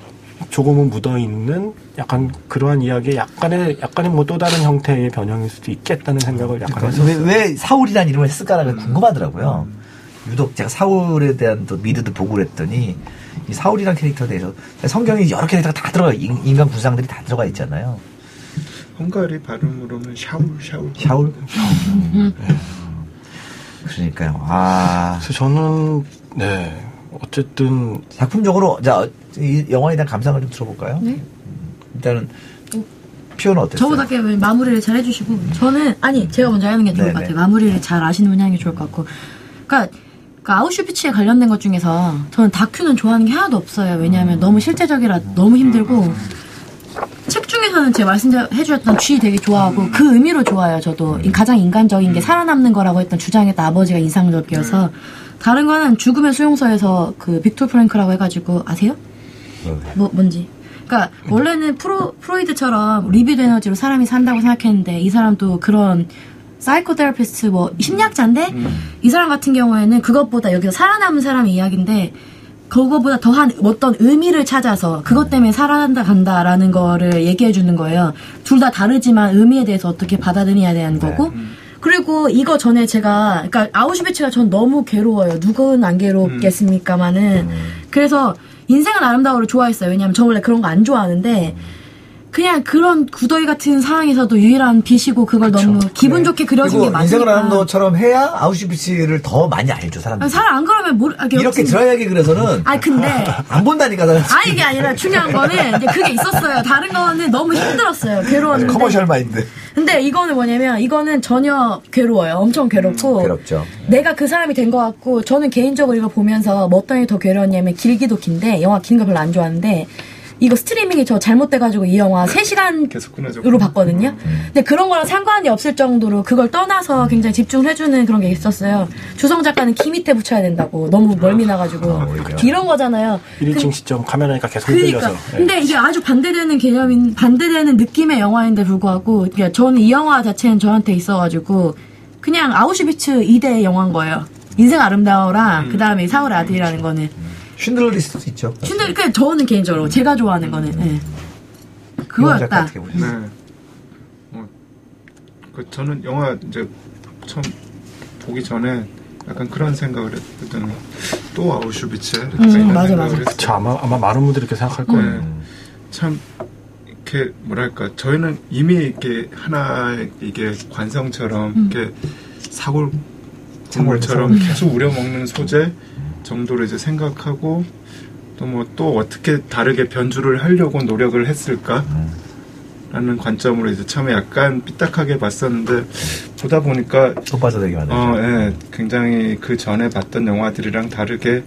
조금은 묻어 있는 약간 그러한 이야기의 약간의 약간의 뭐 또 다른 형태의 변형일 수도 있겠다는 생각을 약간 했었어요. 왜, 왜 사울이라는 이름을 했을까라는 게 궁금하더라고요. 유독 제가 사울에 대한 또 미드도 보고 그랬더니 이 사울이라는 캐릭터에 대해서 성경에 여러 캐릭터가 다 들어가 인- 인간 구상들이 다 들어가 있잖아요. 헝가리 발음으로는 샤울 샤울. 샤울. 그러니까요. 아 그래서 저는 네 어쨌든 작품적으로 자 이 영화에 대한 감상을 좀 들어볼까요? 네. 일단은 피오는 어땠어요? 저보다 꽤 마무리를 잘 해주시고 저는 아니 제가 먼저 하는 게 좋을 네네. 것 같아요. 마무리를 잘 아시는 분이 하는 게 좋을 것 같고, 그러니까. 그 아우슈비츠에 관련된 것 중에서 저는 다큐는 좋아하는 게 하나도 없어요. 왜냐하면 너무 실제적이라 너무 힘들고 책 중에서는 제가 말씀해 주셨던 쥐 되게 좋아하고 그 의미로 좋아요. 저도 이 가장 인간적인 게 살아남는 거라고 했던 주장했던 아버지가 인상적이어서 다른 거는 죽음의 수용소에서 그 빅터 프랭클이라고 해가지고 아세요? 뭐 뭔지. 그러니까 원래는 프로 프로이드처럼 리비도 에너지로 사람이 산다고 생각했는데 이 사람도 그런 psychotherapist 뭐 심리학자인데 이 사람 같은 경우에는 그것보다 여기서 살아남은 사람의 이야기인데 그거보다 더한 어떤 의미를 찾아서 그것 때문에 살아난다 간다라는 거를 얘기해 주는 거예요. 둘 다 다르지만 의미에 대해서 어떻게 받아들여야 되는 거고. 그리고 이거 전에 제가 그러니까 아우슈비츠가 전 너무 괴로워요. 누구는 안 괴롭겠습니까마는. 그래서 인생은 아름다워를 좋아했어요. 왜냐면 저 원래 그런 거 안 좋아하는데 그냥 그런 구더기 같은 상황에서도 유일한 빛이고 그걸 너무 기분 좋게 그려준 게 맞으니까. 인생을 아는 너처럼 해야 아우슈비츠를 더 많이 알죠 사람들이. 사람 안 그러면 모르. 아, 이렇게 드라이하게 그래서는 아니 근데 안 본다니까 사람. 아 이게 아니라 중요한 거는 이제 그게 있었어요. 다른 거는 너무 힘들었어요. 괴로웠는데. 커머셜 마인드. 근데 이거는 뭐냐면 이거는 전혀 괴로워요. 엄청 괴롭고. 음, 괴롭죠. 내가 그 사람이 된 것 같고 저는 개인적으로 이거 보면서 뭐 어떤 게 더 괴로웠냐면 길기도 긴데 영화 긴 거 별로 안 좋아하는데 이거 스트리밍이 저 잘못돼가지고 이 영화 3시간 계속 끊어져. 으로 봤거든요. 근데 그런 거랑 상관이 없을 정도로 그걸 떠나서 굉장히 집중을 해주는 그런 게 있었어요. 주성 작가는 키 밑에 붙여야 된다고 너무 멀미 나가지고 오히려. 이런 거잖아요. 1인칭 시점 카메라니까 계속 그러니까. 흔들려서 예. 근데 이게 아주 반대되는 개념인, 반대되는 느낌의 영화인데 불구하고, 그러니까 저는 이 영화 자체는 저한테 있어가지고, 그냥 아우슈비츠 2대 영화인 거예요. 인생 아름다워랑, 그 다음에 사울의 아들이라는 거는. 쉰들러 리스트도 있죠. 근데 그 저는 개인적으로, 제가 좋아하는 거는, 예. 그거였다. 어떻게 보셨어요? 네. 어, 그 저는 영화 이제 처음 보기 전에 약간 그런 생각을 했거든요. 또 아우슈비츠. 음, 맞아, 맞아. 그쵸 아마 아마 많은 분들이 이렇게 생각할 거예요. 네. 참 이렇게 뭐랄까 저희는 이미 이렇게 하나의 이게 관성처럼 이렇게 사골 국물처럼 계속 우려먹는 소재 정도로 이제 생각하고 또 뭐 또 어떻게 다르게 변주를 하려고 노력을 했을까? 라는 관점으로 이제 처음에 약간 삐딱하게 봤었는데 보다 보니까 또 빠져들기 만들죠. 어, 예, 굉장히 그 전에 봤던 영화들이랑 다르게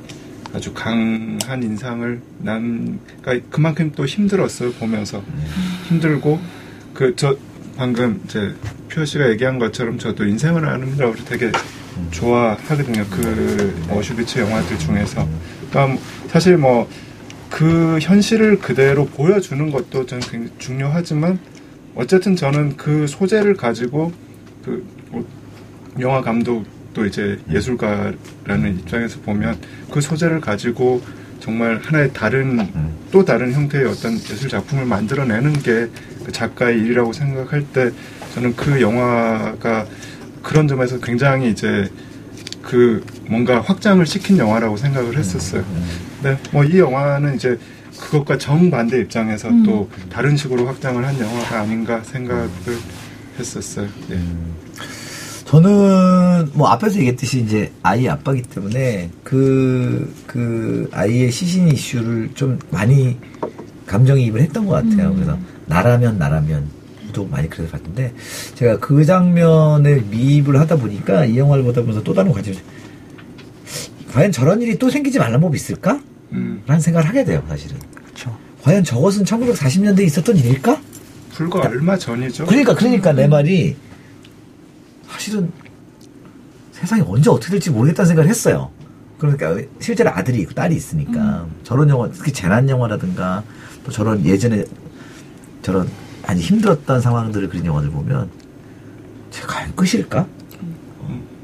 아주 강한 인상을 남, 그러니까 그만큼 또 힘들었어요 보면서. 힘들고 그 저 방금 이제 씨가 얘기한 것처럼 저도 인생을 아름다워를 되게 좋아하거든요. 그 어슈비츠 영화들 중에서. 그러니까 사실 뭐 그 현실을 그대로 보여주는 것도 저는 굉장히 중요하지만 어쨌든 저는 그 소재를 가지고 그 어, 영화 감독도 이제 예술가라는 입장에서 보면 그 소재를 가지고 정말 하나의 다른 또 다른 형태의 어떤 예술 작품을 만들어내는 게그 작가의 일이라고 생각할 때 저는 그 영화가 그런 점에서 굉장히 이제 그 뭔가 확장을 시킨 영화라고 생각을 했었어요. 근데 뭐이 영화는 이제 그것과 정반대 입장에서 또 다른 식으로 확장을 한 영화가 아닌가 생각을 했었어요. 예. 저는 뭐 앞에서 얘기했듯이 이제 아이 아빠기 때문에 그, 그 아이의 시신 이슈를 좀 많이 감정이입을 했던 것 같아요. 그래서 나라면 나라면 도 많이 그래서 봤는데 제가 그 장면에 미입을 하다 보니까 이 영화를 보다 보면서 또 다른 관점이 과연 저런 일이 또 생기지 말란 법이 있을까? 음, 라는 생각을 하게 돼요, 사실은. 그렇죠. 과연 저것은 1940년대에 있었던 일일까? 불과 얼마 전이죠. 그러니까 그러니까 내 말이 사실은 세상이 언제 어떻게 될지 모르겠다는 생각을 했어요. 그러니까 실제로 아들이 있고 딸이 있으니까 저런 영화 특히 재난 영화라든가 또 저런 예전에 저런 아니 힘들었던 상황들을 그린 영화들 보면 제가 과연 끝일까?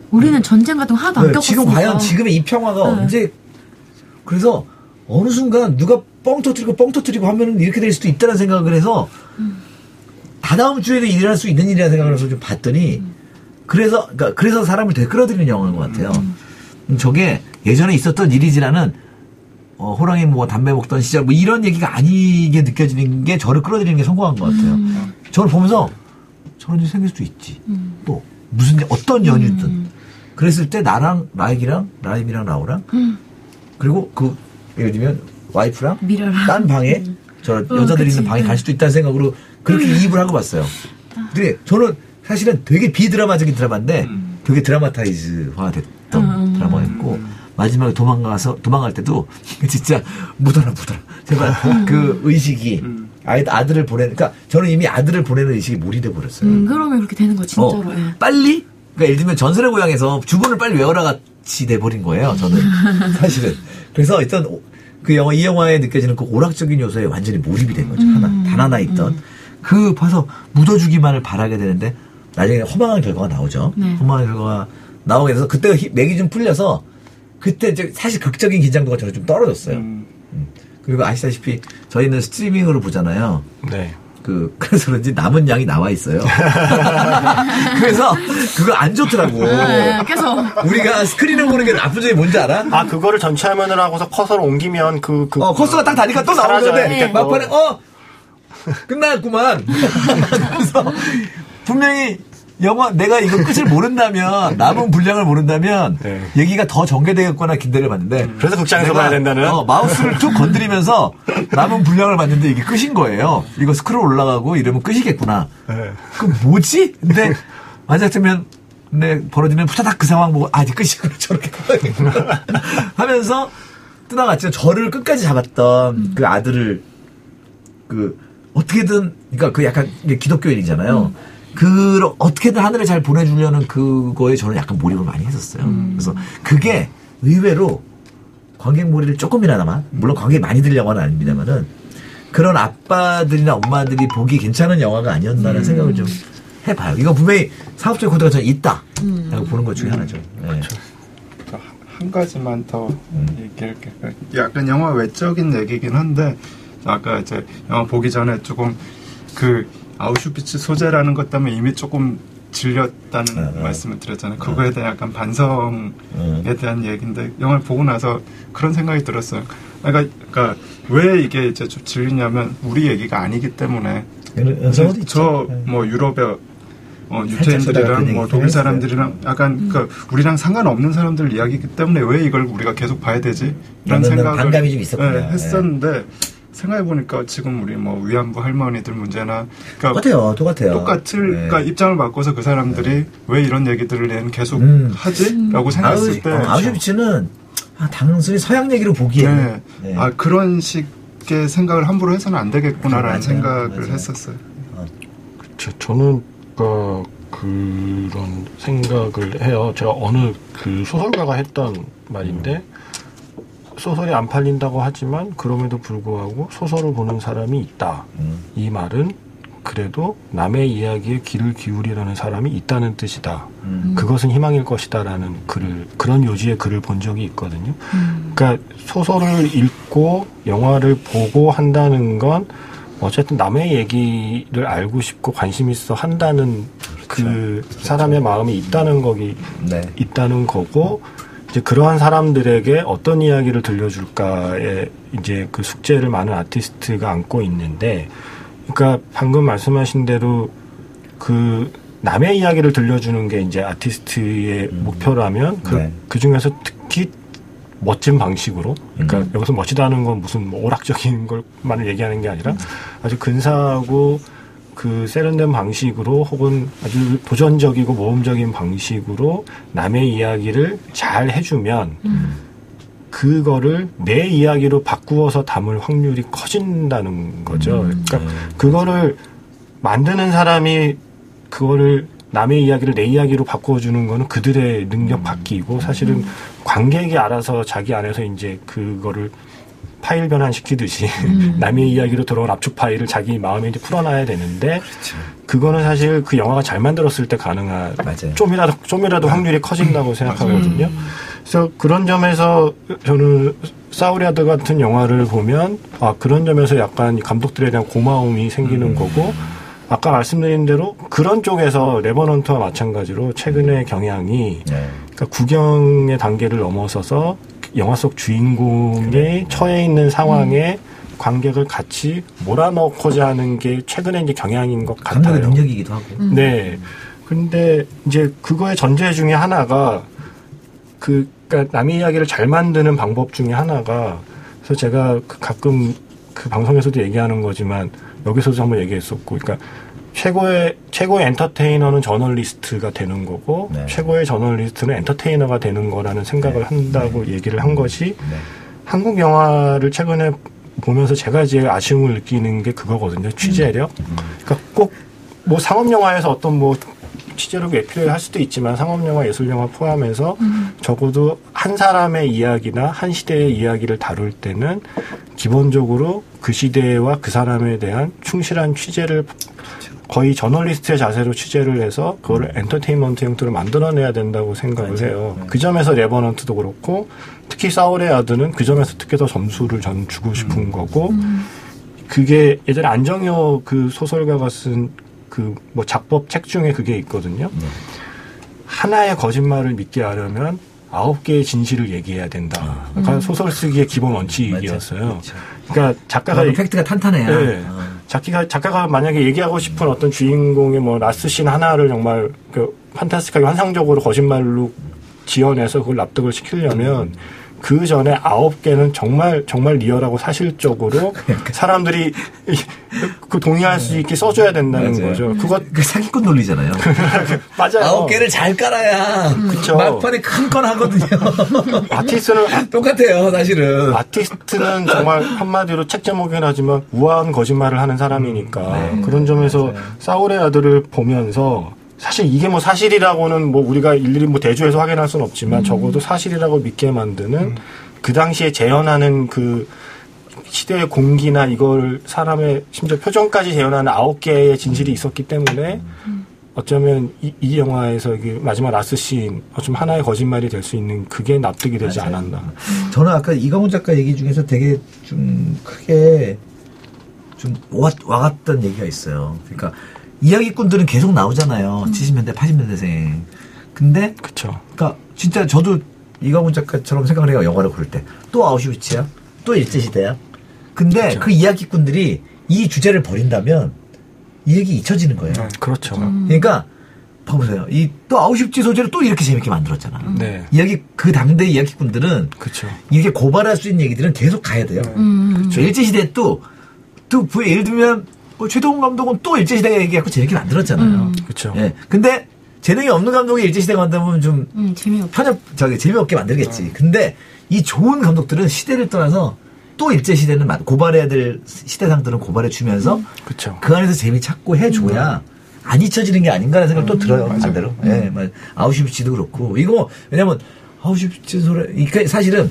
우리는 전쟁 같은 거 하나도 안 네, 겪었으니까. 지금 과연 지금의 이 평화가 네. 언제 그래서 어느 순간 누가 뻥 터뜨리고 뻥 터뜨리고 하면은 이렇게 될 수도 있다는 생각을 해서 다다음 주에도 일어날 수 있는 일이라는 생각을 해서 좀 봤더니 그래서 그러니까 그래서 사람을 되게 끌어들이는 영화인 것 같아요. 음, 저게 예전에 있었던 일이지라는 어, 호랑이 뭐 담배 먹던 시절 뭐 이런 얘기가 아니게 느껴지는 게 저를 끌어들이는 게 성공한 것 같아요. 저를 보면서 저런 일이 생길 수도 있지. 또 무슨 어떤 연유든. 그랬을 때 나랑 라임이랑 라임이랑 나오랑 그리고 그 예를 들면 와이프랑 미라랑. 딴 방에 저 어, 여자들이 그치. 있는 방에 갈 수도 있다는 생각으로 그렇게 이입을 하고 봤어요. 근데 저는 사실은 되게 비드라마적인 드라마인데 되게 드라마타이즈화 됐던 드라마였고 마지막에 도망가서 도망갈 때도 진짜 묻어라 묻어라 제발 그 의식이 아이 아들을 보내 그러니까 저는 이미 아들을 보내는 의식이 몰입돼 버렸어요. 음, 그러면 그렇게 되는 거 진짜로. 어, 예. 빨리 그러니까 예를 들면 전설의 고향에서 주문을 빨리 외워라 같이 돼버린 거예요. 저는 사실은 그래서 일단 오- 그 영화 이 영화에 느껴지는 그 오락적인 요소에 완전히 몰입이 된 거죠. 하나 단 하나 있던 그 봐서 묻어주기만을 바라게 되는데 나중에 허망한 결과가 나오죠. 네. 허망한 결과가 나오게 돼서 그때 가 맥이 좀 풀려서 그때 이제 사실 극적인 긴장도가 저는 좀 떨어졌어요. 음, 그리고 아시다시피 저희는 스트리밍으로 보잖아요. 네. 그 그래서 그런지 남은 양이 나와 있어요. 그래서 그거 안 좋더라고. 예, 계속. 우리가 스크린을 보는 게 나쁜 점이 뭔지 알아? 아 그거를 전체 화면으로 하고서 커서를 옮기면 그 그. 어 커스가 딱 다니까 또. 나오는데 이렇게 막판에 또. 어 끝났구만. 그래서 분명히 영화 내가 이거 끝을 모른다면 남은 분량을 모른다면 네. 얘기가 더 전개되겠거나 기대를 봤는데 그래서 극장에서 봐야 된다는? 어, 마우스를 툭 건드리면서 남은 분량을 봤는데 이게 끝인 거예요. 이거 스크롤 올라가고 이러면 끝이겠구나. 네. 그 뭐지? 근데 만약 되면 근데 벌어지면 푸다닥 그 상황 보고 아 이제 끝이구나 저렇게 하면서 떠나갔죠. 저를 끝까지 잡았던 그 아들을 그 어떻게든 그러니까 그 약간 기독교인이잖아요. 그 어떻게든 하늘에 잘 보내주려는 그거에 저는 약간 몰입을 많이 했었어요. 그래서 그게 의외로 관객몰이를 조금이나마 물론 관객이 많이 들 영화는 아닙니다만은 그런 아빠들이나 엄마들이 보기 괜찮은 영화가 아니었나라는 생각을 좀 해봐요. 이거 분명히 사업적 코드가 저는 있다. 라고 보는 것 중에 하나죠. 네. 저한 가지만 더 얘기할게요. 약간 영화 외적인 얘기긴 한데 아까 이제 영화 보기 전에 조금 그 아우슈비츠 소재라는 것 때문에 이미 조금 질렸다는 네, 네. 말씀을 드렸잖아요. 그거에 대한 약간 반성에 음. 대한 얘기인데 영화를 보고 나서 그런 생각이 들었어요. 그러니까, 그러니까 왜 이게 이제 좀 질리냐면 우리 얘기가 아니기 때문에. 네. 저뭐 유럽의 어, 유태인들이랑 뭐 독일. 사람들이랑 약간 그 우리랑 상관없는 사람들 이야기이기 때문에 왜 이걸 우리가 계속 봐야 되지? 이런 생각을 반감이 좀 있었군요. 네, 했었는데 생각해 보니까 지금 우리 뭐 위안부 할머니들 문제나 그러니까 똑같아요. 똑같아요. 똑같을 네. 그러니까 입장을 바꿔서 그 사람들이 왜 이런 얘기들을 얘는 계속 음. 하지?라고 생각했을 아우, 때 어, 아우슈비츠는 아, 단순히 서양 얘기로 보기에는 네. 네. 아 그런 식의 생각을 함부로 해서는 안 되겠구나라는 맞아요. 생각을 맞아요. 했었어요. 저, 저는 그 그런 생각을 해요. 제가 어느 그 소설가가 했던 말인데 소설이 안 팔린다고 하지만 그럼에도 불구하고 소설을 보는 사람이 있다. 음. 이 말은 그래도 남의 이야기에 귀를 기울이라는 사람이 있다는 뜻이다. 음. 그것은 희망일 것이다라는 글을 그런 요지의 글을 본 적이 있거든요. 그러니까 소설을 읽고 영화를 보고 한다는 건 어쨌든 남의 얘기를 알고 싶고 관심 있어 한다는 그 사람의 마음이 있다는 거기 네. 있다는 거고 이제 그러한 사람들에게 어떤 이야기를 들려줄까에 이제 그 숙제를 많은 아티스트가 안고 있는데 그러니까 방금 말씀하신 대로 그 남의 이야기를 들려주는 게 이제 아티스트의 목표라면 그, 네. 그 중에서 특히 멋진 방식으로 그러니까 음. 여기서 멋지다는 건 무슨 뭐 오락적인 걸만을 얘기하는 게 아니라 아주 근사하고 그 세련된 방식으로 혹은 아주 도전적이고 모험적인 방식으로 남의 이야기를 잘 해주면 그거를 내 이야기로 바꾸어서 담을 확률이 커진다는 거죠. 그러니까 그거를 만드는 사람이 그거를 남의 이야기를 내 이야기로 바꿔주는 거는 그들의 능력 바뀌고 사실은 관객이 알아서 자기 안에서 이제 그거를 파일 변환시키듯이 남의 이야기로 들어온 압축 파일을 자기 마음에 이제 풀어놔야 되는데 그거는 사실 그 영화가 잘 만들었을 때 가능한 맞아요. 좀이라도 좀이라도 확률이 커진다고 생각하거든요. 그래서 그런 점에서 저는 사우리아드 같은 영화를 보면 아 그런 점에서 약간 감독들에 대한 고마움이 생기는 거고 아까 말씀드린 대로 그런 쪽에서 레버넌트와 마찬가지로 최근의 경향이 네. 그러니까 구경의 단계를 넘어서서 영화 속 주인공의 처해 있는 상황에 관객을 같이 몰아넣고자 하는 게 최근에 이제 경향인 것 같아요. 능력이기도 하고. 네. 근데 이제 그거의 전제 중에 하나가 그 그러니까 남의 이야기를 잘 만드는 방법 중에 하나가 그래서 제가 그 가끔 그 방송에서도 얘기하는 거지만 여기서도 한번 얘기했었고, 그러니까 최고의 최고의 엔터테이너는 저널리스트가 되는 거고 네. 최고의 저널리스트는 엔터테이너가 되는 거라는 생각을 한다고 얘기를 한 것이 네. 한국 영화를 최근에 보면서 제가 제일 아쉬움을 느끼는 게 그거거든요. 취재력. 그러니까 꼭 뭐 상업 영화에서 어떤 뭐 취재력이 왜 필요할 수도 있지만 상업 영화, 예술 영화 포함해서 적어도 한 사람의 이야기나 한 시대의 이야기를 다룰 때는 기본적으로 그 시대와 그 사람에 대한 충실한 취재를 거의 저널리스트의 자세로 취재를 해서 그거를 엔터테인먼트 형태로 만들어내야 된다고 생각을 해요. 그 점에서 레버넌트도 그렇고 특히 사울의 아드는 그 점에서 특히 더 점수를 전 주고 싶은 거고 그게 예전에 안정효 그 소설가가 쓴 그 뭐 작법 책 중에 그게 있거든요. 하나의 거짓말을 믿게 하려면 아홉 개의 진실을 얘기해야 된다. 그러니까 소설 쓰기의 기본 원칙이었어요. 그렇죠. 그러니까 작가가 팩트가 탄탄해야. 네. 어. 작가가, 작가가 만약에 얘기하고 싶은 어떤 주인공의 뭐 라스 씬 하나를 정말 그 판타스틱하게 환상적으로 거짓말로 지어내서 그걸 납득을 시키려면 그 전에 아홉 개는 정말 정말 리얼하고 사실적으로 사람들이 그 동의할 수 있게 써줘야 된다는 맞아요. 거죠. 그거 그 사기꾼 논리잖아요. 맞아요. 아홉 개를 잘 깔아야 그쵸. 막판에 큰 건 하거든요. 아티스트는 똑같아요, 사실은. 아티스트는 정말 한마디로 책 제목이긴 하지만 우아한 거짓말을 하는 사람이니까 네. 그런 점에서 사울의 아들을 보면서 사실 이게 뭐 사실이라고는 뭐 우리가 일일이 뭐 대조해서 확인할 수는 없지만 적어도 사실이라고 믿게 만드는 그 당시에 재현하는 그 시대의 공기나 이걸 사람의 심지어 표정까지 재현하는 아홉 개의 진실이 있었기 때문에 어쩌면 이, 이 영화에서 이게 마지막 라스 씬 어쩌면 하나의 거짓말이 될 수 있는 그게 납득이 되지 맞아요. 않았나. 저는 아까 이강훈 작가 얘기 중에서 되게 좀 크게 좀 와, 와갔던 얘기가 있어요. 그러니까 이야기꾼들은 계속 나오잖아요. 70년대, 80년대생. 근데 그쵸. 그러니까 진짜 저도 이강훈 작가처럼 생각을 해요. 영화를 고를 때. 또 아우슈비츠야? 또 일제시대야? 근데 그쵸. 그 이야기꾼들이 이 주제를 버린다면 이 얘기 잊혀지는 거예요. 그렇죠. 그러니까 봐보세요. 이 또 아우슈비츠 소재를 또 이렇게 재밌게 만들었잖아. 네. 이야기 그 당대 이야기꾼들은 그쵸. 이렇게 고발할 수 있는 얘기들은 계속 가야 돼요. 음. 일제시대 또, 또, 그 예를 들면, 뭐 최동훈 감독은 또 일제시대 얘기하고 재밌게 만들었잖아요. 그쵸. 예. 근데, 재능이 없는 감독이 일제시대 만들면 좀, 음, 재미없. 편협, 저기, 재미없게 만들겠지. 근데, 이 좋은 감독들은 시대를 떠나서, 또 일제 시대는 만- 고발해야 될 시대상들은 고발해 주면서, 그쵸. 그 안에서 재미 찾고 해줘야, 안 잊혀지는 게 아닌가라는 생각 또 들어요, 반대로. 예, 맞- 아우슈비츠도 그렇고. 이거, 왜냐면, 아우슈비츠 소리, 그러니까 사실은,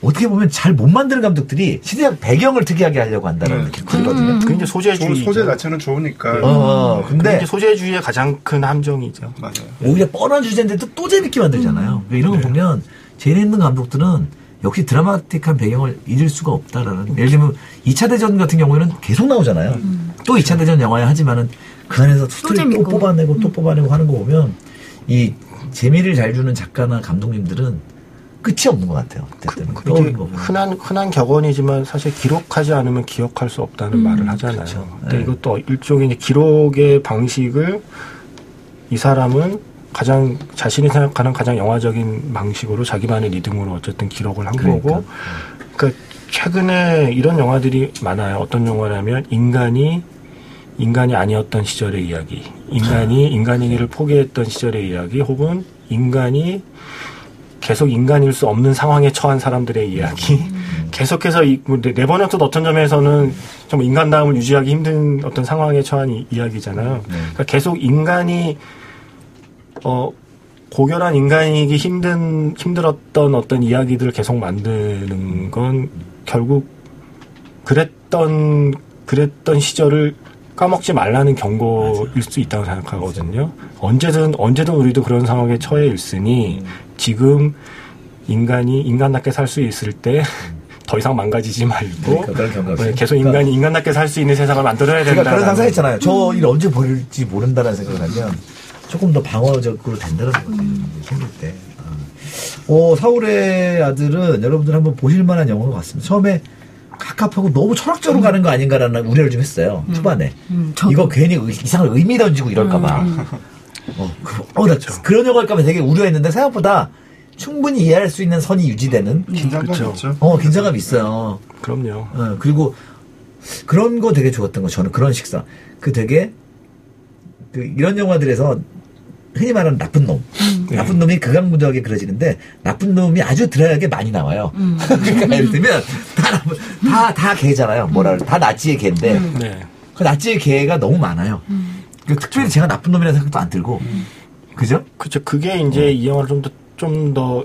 어떻게 보면 잘 못 만드는 감독들이 시대적 배경을 특이하게 하려고 한다는 네. 느낌이 들거든요. 그게 이제 소, 소재주의. 소재 자체는 좋으니까 어, 근데 근데 이제 소재주의의 가장 큰 함정이죠. 맞아요. 오히려 뻔한 주제인데도 또 재밌게 만들잖아요. 그러니까 이런 거 보면 재밌는 감독들은 역시 드라마틱한 배경을 잊을 수가 없다라는. 예를 들면 2차 대전 같은 경우에는 계속 나오잖아요. 또 2차 대전 영화에 하지만은 그 안에서 스토리 또, 재밌고. 뽑아내고 또 뽑아내고 하는 거 보면 이 재미를 잘 주는 작가나 감독님들은 끝이 없는 것 같아요. 어쨌든 떠오르는 거 보면. 흔한 흔한 격언이지만 사실 기록하지 않으면 기억할 수 없다는 말을 하잖아요. 그렇죠. 근데 네. 이것도 일종의 기록의 방식을 이 사람은 가장 자신이 생각하는 가장 영화적인 방식으로 자기만의 리듬으로 어쨌든 기록을 한 그러니까. 거고. 그러니까 최근에 이런 영화들이 많아요. 어떤 영화냐면 인간이 인간이 아니었던 시절의 이야기, 인간이 인간이기를 포기했던 시절의 이야기, 혹은 인간이 계속 인간일 수 없는 상황에 처한 사람들의 이야기. 계속해서 이, 뭐, 네- 네버넌트도 어떤 점에서는 좀 인간다움을 유지하기 힘든 어떤 상황에 처한 이, 이야기잖아요. 그러니까 계속 인간이, 어, 고결한 인간이기 힘든, 힘들었던 어떤 이야기들을 계속 만드는 건 결국 그랬던, 그랬던 시절을 까먹지 말라는 경고일 수 있다고 생각하거든요. 언제든, 언제든 우리도 그런 상황에 처해 있으니 지금 인간이 인간답게 살 수 있을 때 더 이상 망가지지 말고 그러니까 네. 계속 인간이 인간답게 살 수 있는 세상을 만들어야 된다. 제가 그런 상상했잖아요. 저 일 언제 버릴지 모른다는 생각을 하면 조금 더 방어적으로 된다는 거지. 생길 때. 아. 어, 서울의 아들은 여러분들 한번 보실 만한 영화 같습니다. 처음에 갑갑하고 너무 철학적으로 가는 거 아닌가라는 우려를 좀 했어요. 초반에. 음. 이거 괜히 의- 이상한 의미 던지고 이럴까봐. 어, 그, 어, 나 그런 영화일까 봐 되게 우려했는데 생각보다 충분히 이해할 수 있는 선이 유지되는 긴장감 그쵸. 있죠. 어 긴장감 있어요. 그럼요. 어, 그리고 그런 거 되게 좋았던 거 저는 그런 식사 그 되게 그 이런 영화들에서 흔히 말하는 나쁜 놈 네. 나쁜 놈이 극악무도하게 그려지는데 나쁜 놈이 아주 드라이하게 많이 나와요. 그러니까 예를 들면 다 다 다 개잖아요. 뭐라 그래 다 나치의 개인데 네. 그 나치의 개가 너무 많아요. 그러니까 특별히 제가 나쁜 놈이라는 생각도 안 들고 그죠? 그쵸. 그게 이제 이 영화를 좀 더, 좀 더,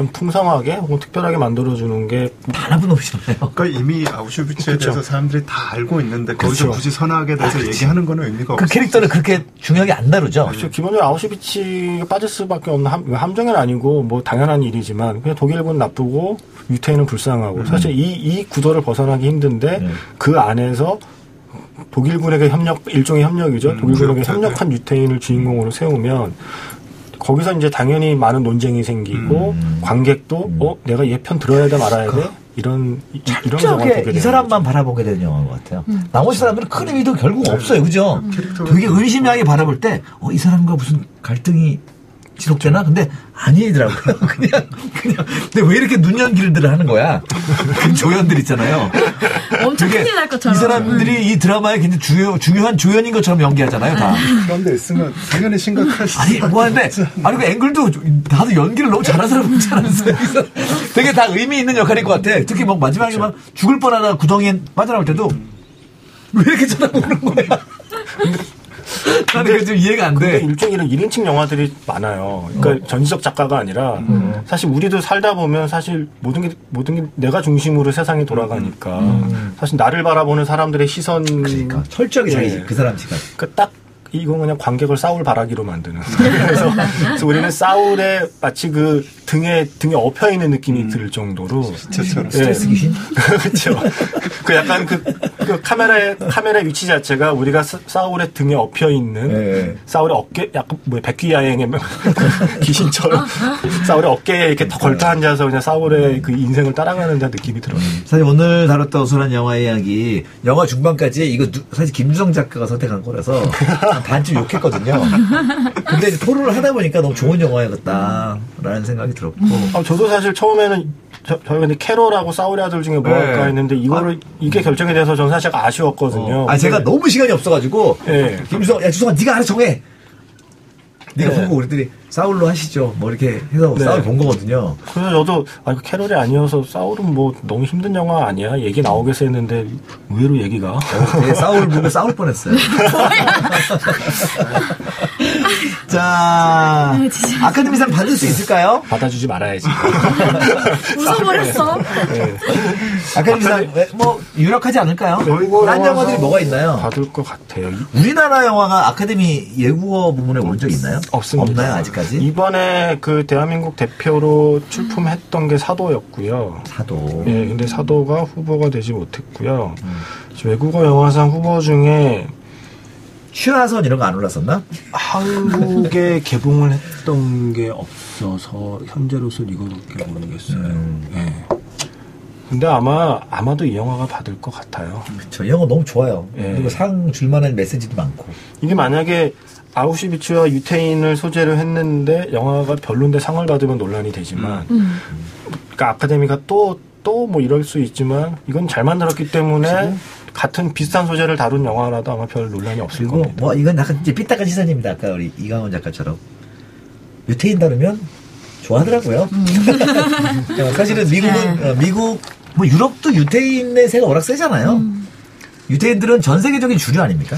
좀 풍성하게 혹은 특별하게 만들어주는 게다 나쁜 놈이잖아요. 그러니까 이미 아우슈비츠에 그쵸. 대해서 사람들이 다 알고 있는데 거기서 그쵸. 굳이 선악에 대해서 얘기하는 거는 의미가 그 없어요. 캐릭터를 그렇게 중요하게 안 다루죠. 그렇죠. 기본적으로 아우슈비츠가 빠질 수밖에 없는 함, 함정은 아니고 뭐 당연한 일이지만 그냥 독일군 나쁘고 유태인은 불쌍하고 사실 이, 이 구도를 벗어나기 힘든데 네. 그 안에서 독일군에게 협력 일종의 협력이죠. 독일군에게 그렇죠. 협력한 유태인을 주인공으로 세우면 거기서 이제 당연히 많은 논쟁이 생기고 관객도 어 내가 얘편 들어야 돼 말아야 돼 이런 이, 이런 상황을 보게 되는 이 사람만 거죠. 바라보게 되는 영화인 것 같아요. 나머지 사람들은 큰 의미도 결국 없어요. 그죠? 되게 의심하게 바라볼 때, 어, 이 사람과 무슨 갈등이 지속되나? 근데 아니더라고요. 그냥, 그냥. 근데 왜 이렇게 눈 연기를 하는 거야? 그 조연들 있잖아요. 엄청 되게 큰일 날 것처럼. 이 사람들이 이 드라마에 굉장히 중요, 중요한 조연인 것처럼 연기하잖아요, 다. 그런데 있으면 당연히 심각하시죠. 아니, 뭐 하는데, 아니, 그 앵글도 다들 연기를 너무 잘하는 사람 보지 않았어요? 되게 다 의미 있는 역할일 것 같아. 특히 막 마지막에 막 죽을 뻔하다 구덩이에 빠져나올 때도 왜 이렇게 쳐다보는 거야? 나는 그게 좀 이해가 안 근데 돼. 일종의 이런 1인칭 영화들이 많아요. 그러니까 전지적 작가가 아니라 사실 우리도 살다 보면 사실 모든 게 모든 게 내가 중심으로 세상이 돌아가니까 사실 나를 바라보는 사람들의 시선 그러니까 철저하게 자기 예. 그 사람 시간. 그러니까 딱 이건 그냥 관객을 사울 바라기로 만드는. 그래서, 그래서 우리는 사울의 마치 그 등에 등에 엎여 있는 느낌이 들 정도로 저처럼 예. 스트레스 귀신? 그렇죠. 그 약간 그, 그 카메라의 카메라 위치 자체가 우리가 사- 사울의 등에 엎여 있는 예. 사울의 어깨 약간 뭐 백귀야행의 귀신처럼 사울의 어깨에 이렇게 더 걸터 앉아서 그냥 사울의 그 인생을 따라가는 듯한 느낌이 들어요. 사실 오늘 다뤘던 어수선한 영화 이야기 영화 중반까지 이거 누- 사실 김주성 작가가 선택한 거라서 한 반쯤 욕했거든요. 근데 이제 토론을 하다 보니까 너무 좋은 영화였다라는 생각이 들었고 아, 저도 사실 처음에는 저, 저희가 근데 캐롤하고 사울의 아들 중에 뭐 네. 할까 했는데 이거를 이게 결정이 돼서 저는 사실 아쉬웠거든요. 아 제가 너무 시간이 없어가지고 예. 김주성 야 주성아 네가 알아 정해. 네가 네. 보고 우리들이 사울로 하시죠. 뭐 이렇게 해서 네. 사울 본 거거든요. 그래서 저도 아 이거 캐롤이 아니어서 사울은 뭐 너무 힘든 영화 아니야 얘기 나오겠어 했는데 의외로 얘기가 되게 사울 보고 싸울 뻔했어요. 자, 아카데미상 받을 수 있을까요? 받아주지 말아야지. 웃어버렸어. 네. 아카데미상 왜- 뭐 유력하지 않을까요? 딴 영화들이 뭐가 있나요? 받을 것 같아요. 이- 우리나라 영화가 아카데미 예국어 부문에 온 적 있나요? 없습니다. 없나요 아직까지? 이번에 그 대한민국 대표로 출품했던 게 사도였고요. 사도. 예, 근데 사도가 후보가 되지 못했고요. 음. 외국어 영화상 후보 중에 취하선 이런 거 안 올랐었나? 한국에 개봉을 했던 게 없어서 현재로서 이거밖에 모르겠어요. 음. 예. 근데 아마 아마도 이 영화가 받을 것 같아요. 저 영화 너무 좋아요. 예. 그리고 상 줄만한 메시지도 많고. 이게 만약에 아우슈비츠와 유태인을 소재로 했는데 영화가 별론데 상을 받으면 논란이 되지만 그러니까 아카데미가 또 또 뭐 이럴 수 있지만 이건 잘 만들었기 때문에 같은 비슷한 소재를 다룬 영화라도 아마 별 논란이 없을 그리고 겁니다. 뭐 이건 약간 이제 삐딱한 시선입니다. 아까 우리 이강원 작가처럼 유태인 다루면 좋아하더라고요. 어, 사실은 미국은 어, 미국 뭐 유럽도 유태인의 세가 워낙 세잖아요. 유태인들은 전 세계적인 주류 아닙니까?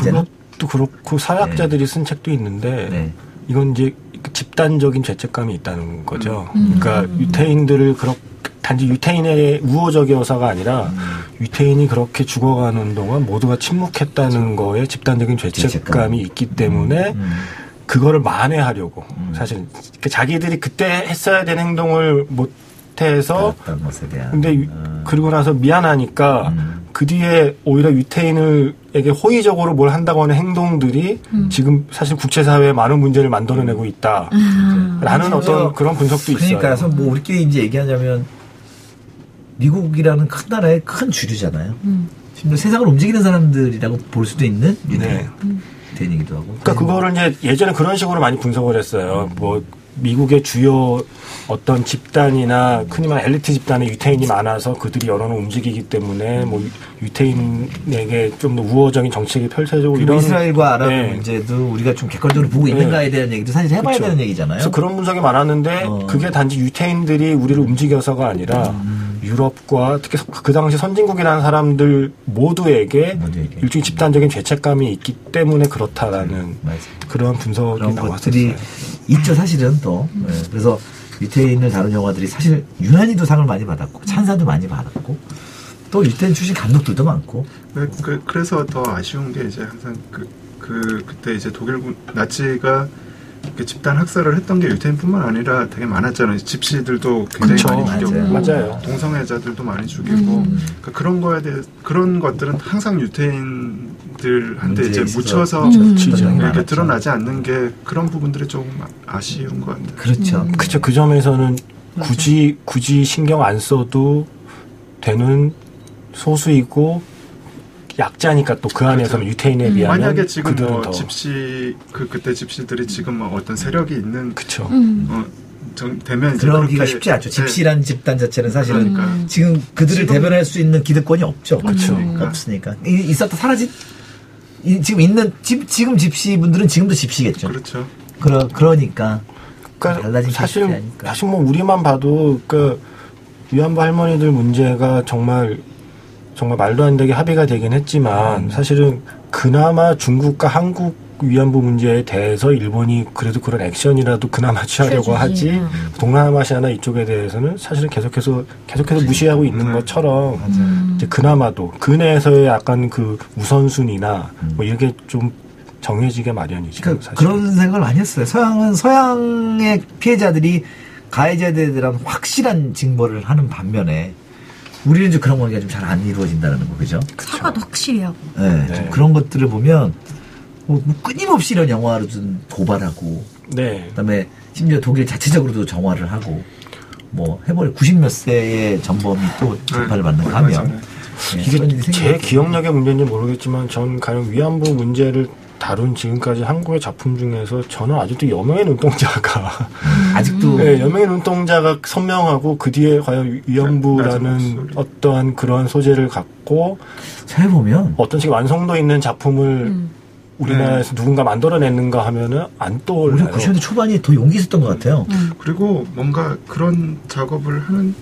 이제는? 그것도 그렇고 사회학자들이 쓴 책도 있는데 네. 이건 이제 집단적인 죄책감이 있다는 거죠. 그러니까 유태인들을 그렇게 단지 유태인의 우호적이어서가 아니라 유태인이 그렇게 죽어가는 동안 모두가 침묵했다는 거에 집단적인 죄책감이 죄책감. 있기 때문에 음. 그거를 만회하려고 사실 그 자기들이 그때 했어야 되는 행동을 못 해서 것에 대한. 근데 유- 어, 그러고 나서 미안하니까 음. 그 뒤에 오히려 유태인을에게 호의적으로 뭘 한다고 하는 행동들이 지금 사실 국제사회에 많은 문제를 만들어내고 있다. 라는 어떤 그런 분석도 있어요. 그러니까 뭐 우리끼리 이제 얘기하자면 미국이라는 큰 나라의 큰 주류잖아요. 심지어 세상을 움직이는 사람들이라고 볼 수도 있는 유태인 네. 유태인이기도 하고. 그러니까 그거를 이제 예전에 그런 식으로 많이 분석을 했어요. 뭐 미국의 주요 어떤 집단이나 흔히 말하는 엘리트 집단에 유태인이 많아서 그들이 여론을 움직이기 때문에 뭐 유- 유태인에게 좀 더 우호적인 정책이 펼쳐지고 이런 이스라엘과 아랍 네. 문제도 우리가 좀 객관적으로 보고 네. 있는가에 대한 얘기도 사실 해봐야 그렇죠. 되는 얘기잖아요. 그래서 그런 분석이 많았는데 어. 그게 단지 유태인들이 우리를 움직여서가 아니라 음. 유럽과 특히 그 당시 선진국이라는 사람들 모두에게 모두에게. 일종의 집단적인 죄책감이 있기 때문에 그렇다라는 맞아요. 그런 분석이 나왔었어요. 있죠 사실은 또 예, 그래서 유태인을 다룬 영화들이 사실 유난히도 상을 많이 받았고 찬사도 많이 받았고 또 유태인 출신 감독들도 많고 그, 그, 그래서 더 아쉬운 게 이제 항상 그, 그 그때 이제 독일 군 나치가 이렇게 집단 학살을 했던 게 유태인뿐만 아니라 되게 많았잖아요. 집시들도 굉장히 그쵸. 많이 죽였고 맞아요. 동성애자들도 많이 죽이고 음. 그러니까 그런 거에 대해 그런 것들은 항상 유태인들한테 이제 묻혀서 음. 그렇죠. 이렇게 드러나지 않는 게 그런 부분들이 조금 아쉬운 것 같아요. 그렇죠. 그쵸 그 점에서는 굳이 굳이 신경 안 써도 되는 소수이고 약자니까 또 그 안에서는 유태인에 비하면 그렇죠. 만약에 지금 뭐 더 집시 그 그때 집시들이 지금 뭐 어떤 세력이 있는 그쵸 음. 어, 정, 되면 그러기가 쉽지 않죠. 네. 집시라는 집단 자체는 사실은 그러니까. 지금 그들을 지금- 대변할 수 있는 기득권이 없죠. 그쵸. 그러니까. 없으니까 이- 있었다 사라진 이- 지금 있는 집 지금 집시 분들은 지금도 집시겠죠. 그렇죠. 그러 그러니까 그러니까 사실. 사실 뭐 우리만 봐도 그 위안부 할머니들 문제가 정말 정말 말도 안 되게 합의가 되긴 했지만 음. 사실은 그나마 중국과 한국 위안부 문제에 대해서 일본이 그래도 그런 액션이라도 그나마 취하려고. 하지 음. 동남아시아나 이쪽에 대해서는 사실은 계속해서 계속해서 무시하고 있는 음. 것처럼 음. 이제 그나마도 그 내에서의 약간 그 우선순위나 뭐 이게 좀 정해지게. 그러니까 사실. 그런 생각을 많이 했어요. 서양은 서양의 피해자들이 가해자에 대한 확실한 징벌을 하는 반면에 우리는 좀 그런 거가 좀 잘 안 이루어진다는 거 그죠? 사과도 확실히 하고. 네, 네. 좀 그런 것들을 보면 뭐, 뭐 끊임없이 이런 영화를 좀 도발하고 네. 그다음에 심지어 독일 자체적으로도 정화를 하고 뭐 해버려 90몇 세의 전범이 또 재판을 받는 거 얼마 하면. 네, 이게 제. 기억력의 문제인지 모르겠지만 전 가령 위안부 문제를 다룬 지금까지 한국의 작품 중에서 저는 아직도 여명의 눈동자가 아직도 네, 여명의 눈동자가 선명하고 그 뒤에 과연 위- 낮은 위안부라는 목소리. 어떠한 그런 소재를 갖고 생각해 보면 어떤 식의 완성도 있는 작품을 음. 우리나라에서 누군가 만들어냈는가 하면은 안 떠올라요. 90년대 초반이 더 용기 있었던 것 같아요. 음. 그리고 뭔가 그런 작업을 하는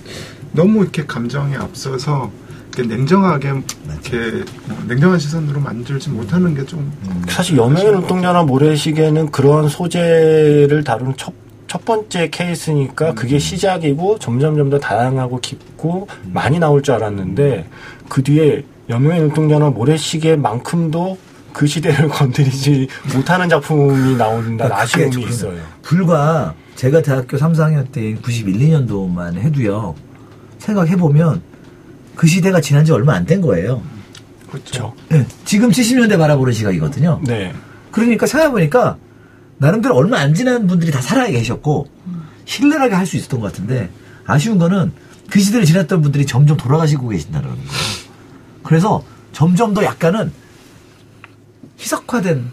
너무 이렇게 감정에 앞서서 이렇게 냉정하게 이렇게 뭐 냉정한 시선으로 만들지 못하는 게 좀 사실 여명의 눈동자나 모래시계는 그러한 소재를 다루는 첫, 첫 번째 케이스니까 그게 시작이고 점점점 더 다양하고 깊고 많이 나올 줄 알았는데 그 뒤에 여명의 눈동자나 모래시계만큼도 그 시대를 건드리지 못하는 작품이 나온다는 그러니까 아쉬움이 좀 있어요. 불과 제가 대학교 3, 4학년 때인 91, 2년도만 해도요. 생각해보면 그 시대가 지난 지 얼마 안 된 거예요. 그렇죠. 예, 지금 70년대 바라보는 시각이거든요. 네. 그러니까 생각해보니까 나름대로 얼마 안 지난 분들이 다 살아 계셨고 신랄하게 할 수 있었던 것 같은데 아쉬운 거는 그 시대를 지났던 분들이 점점 돌아가시고 계신다는 거예요. 그래서 점점 더 약간은 희석화된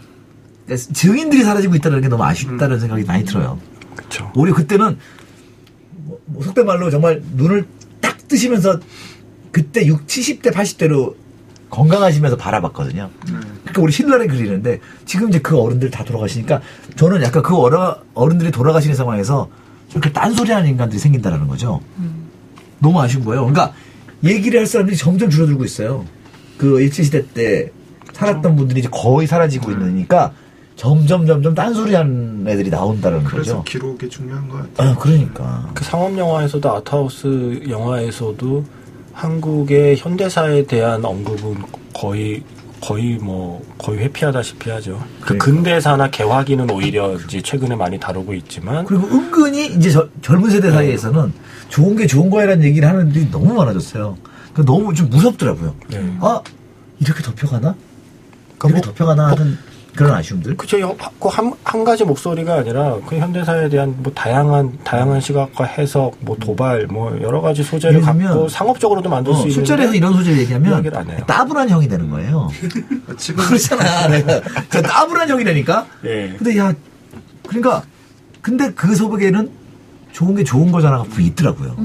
증인들이 사라지고 있다는 게 너무 아쉽다는 생각이 많이 들어요. 그렇죠. 오히려 그때는 뭐, 뭐 속된 말로 정말 눈을 딱 뜨시면서 그때 6, 70대, 80대로 건강하시면서 바라봤거든요. 그러니까 우리 신랄하게 그리는데 지금 이제 그 어른들 다 돌아가시니까 저는 약간 그 어른, 어른들이 돌아가시는 상황에서 이렇게 딴소리하는 인간들이 생긴다라는 거죠. 너무 아쉬운 거예요. 그러니까 얘기를 할 사람들이 점점 줄어들고 있어요. 그 일제 시대 때 살았던 분들이 이제 거의 사라지고 있으니까 점점 점점 딴소리하는 애들이 나온다는 그래서 거죠. 기록이 중요한 것 같아요. 아, 그러니까. 그 상업 영화에서도 아트하우스 영화에서도 한국의 현대사에 대한 언급은 거의 거의 뭐 거의 회피하다시피 하죠. 그 그러니까. 근대사나 개화기는 오히려 이제 최근에 많이 다루고 있지만 그리고 은근히 이제 저- 젊은 세대 사이에서는 좋은 게 좋은 거야라는 얘기를 하는 분들이 너무 많아졌어요. 그 너무 좀 무섭더라고요. 네. 아, 이렇게 덮여가나? 그러니까 이렇게 뭐- 덮여가나 하는 그런 아쉬움들. 그저 한, 한 가지 목소리가 아니라 그 현대사에 대한 뭐 다양한 다양한 시각과 해석, 뭐 도발, 뭐 여러 가지 소재를 갖고 상업적으로도 만들 수 어, 있는 술자리에서 이런 소재를 얘기하면. 따분한 형이 되는 거예요. 지금 그렇잖아. 내가 저 따분한 형이라니까. 예. 근데 야, 그러니까 근데 그 속에는 좋은 게 좋은 거잖아가 있더라고요.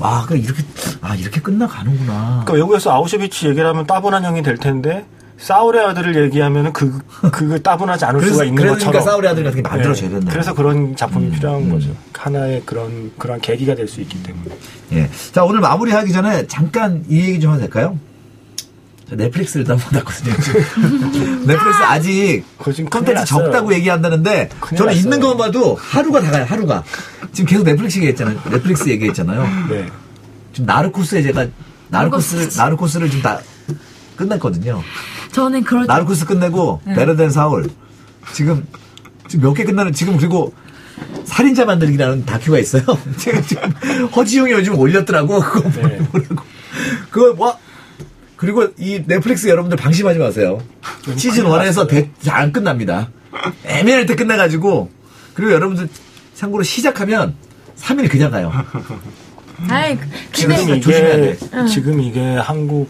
아, 그러니까 이렇게 아 이렇게 끝나가는구나. 그러니까 외국에서 아우슈비츠 얘기를 하면 따분한 형이 될 텐데 사울의 아들을 얘기하면은 그 그거 따분하지 않을 그래서 수가 있는 그러니까 것처럼. 사울의 아들 같은 게 만들어져야 네. 된다. 그래서 그런 작품이 음, 필요한 음. 거죠. 하나의 그런 그런 계기가 될 수 있기 때문에. 예. 자, 오늘 마무리 하기 전에 잠깐 이 얘기 좀 해도 될까요? 저 넷플릭스를 다운받았거든요. 넷플릭스 아직 컨텐츠. 적다고 얘기한다는데 저는 났어요. 있는 것만 봐도 하루가 다 가요, 하루가. 지금 계속 넷플릭스 얘기했잖아요. 넷플릭스 얘기했잖아요. 네. 지금 나르코스에 제가 나르코스, 나르코스를 지금 다 끝냈거든요. 저는 그럴 때 나르코스 끝내고 네. 베르덴 사울 지금 지금 몇 개 끝나는 지금 그리고 살인자 만들기라는 다큐가 있어요. 제가 지금 허지용이 요즘 올렸더라고 그거 네. 보라고 그거 뭐 그리고 이 넷플릭스 여러분들 방심하지 마세요. 시즌 1에서 안 끝납니다. 애매할 때 끝나가지고 그리고 여러분들 참고로 시작하면 3일 그냥 가요. 아이 지금 근데 이게 조심해야 돼. 지금 이게 한국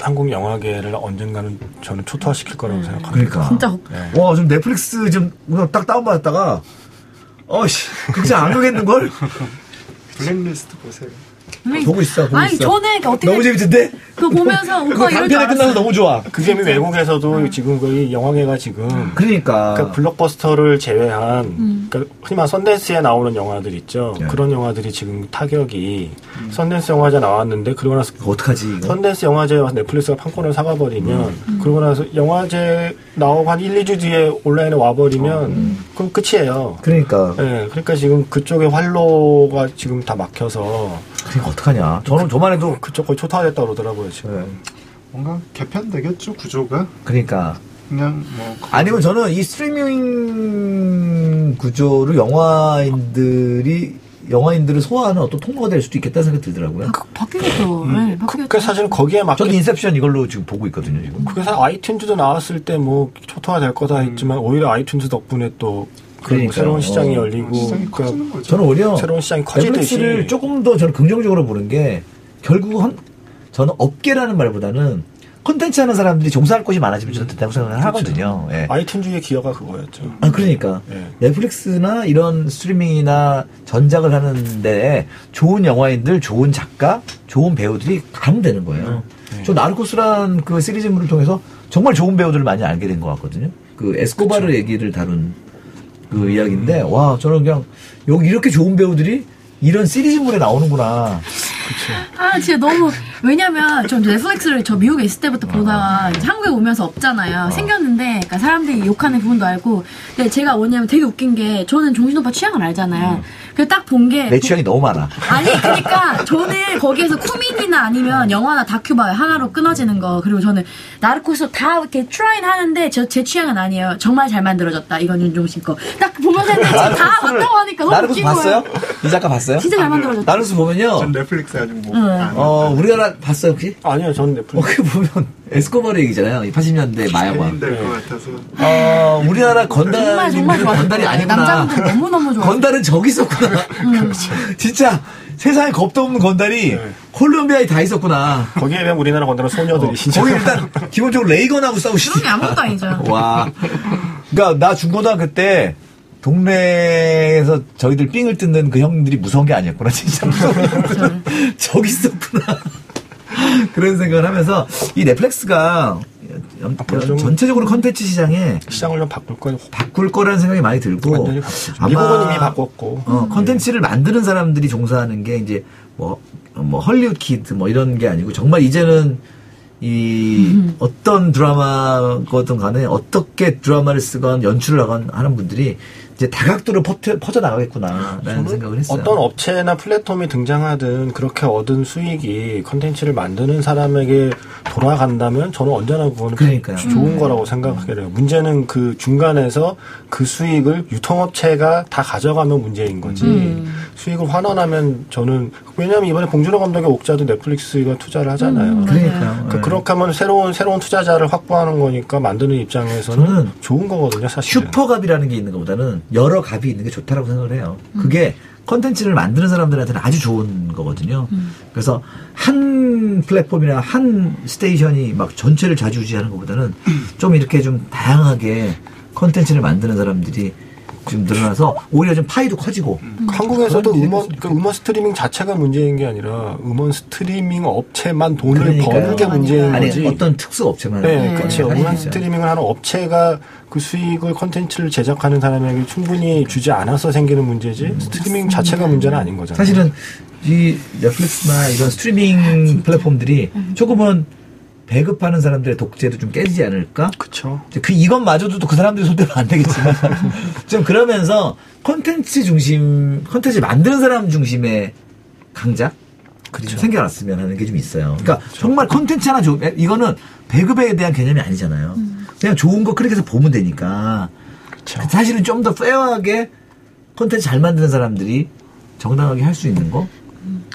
한국 영화계를 언젠가는 저는 초토화시킬 거라고 생각합니다. 그러니까. 진짜 어, 네. 와, 지금 넷플릭스 지금 딱 다운받았다가, 어씨, 진짜 안 가겠는걸? 블랙리스트 보세요. 보고 있어, 보고 아니 있어. 저는 그러니까 어떻게 너무 재밌던데? 그거 보면서 그거 오빠 이럴 줄 단편에 끝나서. 너무 좋아. 그게 외국에서도 지금 거의 영화계가 지금 그러니까. 그러니까 블록버스터를 제외한 그러니까 흔히 말 선댄스에 나오는 영화들 있죠. 네. 그런 영화들이 지금 타격이 선댄스 영화제 나왔는데 그러고 나서 어떡하지, 이거? 선댄스 영화제에 와서 넷플릭스가 판권을 사가버리면 그러고 나서 영화제 나오고 한 1, 2주 뒤에 온라인에 와버리면 그럼 끝이에요. 그러니까. 예, 그러니까 지금 그쪽에 활로가 지금 다 막혀서 그러니까 어떡하냐. 저는 저만 해도, 그쪽 거의 초토화됐다 그러더라고요 지금. 네. 뭔가 개편되겠죠 구조가 그러니까. 그냥 뭐 아니면 저는 이 스트리밍 구조를 영화인들이, 영화인들을 소화하는 어떤 통로가 될 수도 있겠다는 생각이 들더라고요. 바- 바뀌겠죠. 네, 그, 바뀌겠죠. 그 사실 거기에 맞게 저도 인셉션 이걸로 지금 보고 있거든요, 지금. 그게 사실 아이튠즈도 나왔을 때 뭐 초토화 될 거다 했지만 오히려 아이튠즈 덕분에 또 그런. 새로운 시장이 어. 열리고 시장이 그러니까. 저는 오히려 새로운 시장이 커지듯이 넷플릭스를 조금 더 저는 긍정적으로 보는 게 결국 은 저는 업계라는 말보다는 콘텐츠 하는 사람들이 종사할 곳이 많아지면 저는 된다고 생각을 하거든요. 예. 아이튠즈의 기여가 그거였죠. 아, 그러니까. 예. 넷플릭스나 이런 스트리밍이나 전작을 하는데 좋은 영화인들, 좋은 작가, 좋은 배우들이 가면 되는 거예요. 네. 저 나르코스란 그 시리즈물을 통해서 정말 좋은 배우들을 많이 알게 된 것 같거든요. 그 에스코바르 얘기를 다룬 그 이야기인데, 와, 저는 그냥 여기 이렇게 좋은 배우들이 이런 시리즈물에 나오는구나. 아 진짜 너무 왜냐면 저 넷플릭스를 저 미국에 있을 때부터 보다가 이제 한국에 오면서 없잖아요. 생겼는데 그러니까 사람들이 욕하는 부분도 알고 근데 제가 뭐냐면 되게 웃긴 게 저는 종신 오빠 취향을 알잖아요. 그래서 딱본 게 내 취향이 너무 많아. 아니 그러니까 저는 거기에서 쿠민이나 아니면 영화나 다큐 봐요 하나로 끊어지는 거 그리고 저는 나르코스 다 이렇게 트라이는 하는데 저 제 취향은 아니에요 정말 잘 만들어졌다 이건 윤종신 거 딱 보면서 했는데 다 봤다고 하니까 너무 나르코스 웃긴 봤어요? 거예요 이 작가 봤어요? 진짜 잘 만들어졌다 나르코스 보면요. 전 넷플릭스 아직 뭐 응. 안 어, 우리나라 봤어요, 혹시? 아니요, 저는 어, 넷플릭스. 그 보면 에스코바르 얘기잖아요. 이 80년대 마약왕. 인 될것 같아서 어, 우리나라 정말 정말 좋아요 건달이 아니구나. 남자분들 너무너무 좋아요 건달은 저기 있었구나. 진짜 세상에 겁도 없는 건달이 네. 콜롬비아에 다 있었구나. 거기에 비하면 우리나라 건드는 소녀들이 진짜. 거기 일단 기본적으로 레이건하고 싸우시죠. 그런 게 아무것도 아니죠 와. 그러니까 나 중고등학교 때 동네에서 저희들 삥을 뜯는 그 형들이 무서운 게 아니었구나. 진짜 무서운 형들은 저기 있었구나. 그런 생각을 하면서 이 넷플릭스가 앞으로 좀- 전체적으로 컨텐츠 시장에 시장을 좀 바꿀 거 바꿀 거라는 생각이 많이 들고. 아마 미국은 이미 바꿨고. 어, 컨텐츠를 만드는 사람들이 종사하는 게 이제 뭐, 뭐 Hollywood kid 뭐 이런 게 아니고 정말 이제는 이 어떤 드라마거든 간에 어떻게 드라마를 쓰건 연출을 하건 하는 분들이 이제 다각도로 퍼져, 퍼져 나가겠구나라는 생각을 했어요. 어떤 업체나 플랫폼이 등장하든 그렇게 얻은 수익이 컨텐츠를 만드는 사람에게 돌아간다면 저는 언제나 그거는 그러니까요. 좋은 거라고 생각하게 돼요. 문제는 그 중간에서 그 수익을 유통업체가 다 가져가면 문제인 거지. 수익을 환원하면 저는 왜냐하면 이번에 봉준호 감독의 옥자도 넷플릭스가 투자를 하잖아요. 그러니까요. 그 예. 그렇게 하면 새로운 새로운 투자자를 확보하는 거니까 만드는 입장에서는 좋은 거거든요, 사실. 슈퍼갑이라는 게 있는 것보다는 여러 갑이 있는 게 좋다라고 생각을 해요. 그게 컨텐츠를 만드는 사람들한테는 아주 좋은 거거든요. 그래서 한 플랫폼이나 한 스테이션이 막 전체를 좌지우지하는 것보다는 좀 이렇게 좀 다양하게 컨텐츠를 만드는 사람들이 좀 늘어나서 오히려 좀 파이도 커지고 한국에서도 그런 음원, 그 음원 스트리밍 자체가 문제인 게 아니라 음원 스트리밍 업체만 돈을 그러니까요. 버는 게 문제인 아니 거지. 어떤 특수 업체만 네, 네. 그렇죠. 음원. 스트리밍을 하는 업체가 그 수익을 컨텐츠를 제작하는 사람에게 충분히 주지 않아서 생기는 문제지 스트리밍 자체가 문제는 아닌 거잖아요. 사실은 이 넷플릭스나 이런 스트리밍 플랫폼들이 조금은 배급하는 사람들의 독재를 좀 깨지지 않을까? 그렇죠. 이제 그 이것마저도 또그 사람들이 손대면 안 되겠지만 좀 그러면서 콘텐츠 중심 콘텐츠 만드는 사람 중심의 강자 좀 생겨났으면 하는 게 좀 있어요. 그러니까 정말 콘텐츠 하나 좋 이거는 배급에 대한 개념이 아니잖아요. 그냥 좋은 거 클릭해서 보면 되니까 그렇죠. 사실은 좀 더 페어하게 콘텐츠 잘 만드는 사람들이 정당하게 할 수 있는 거.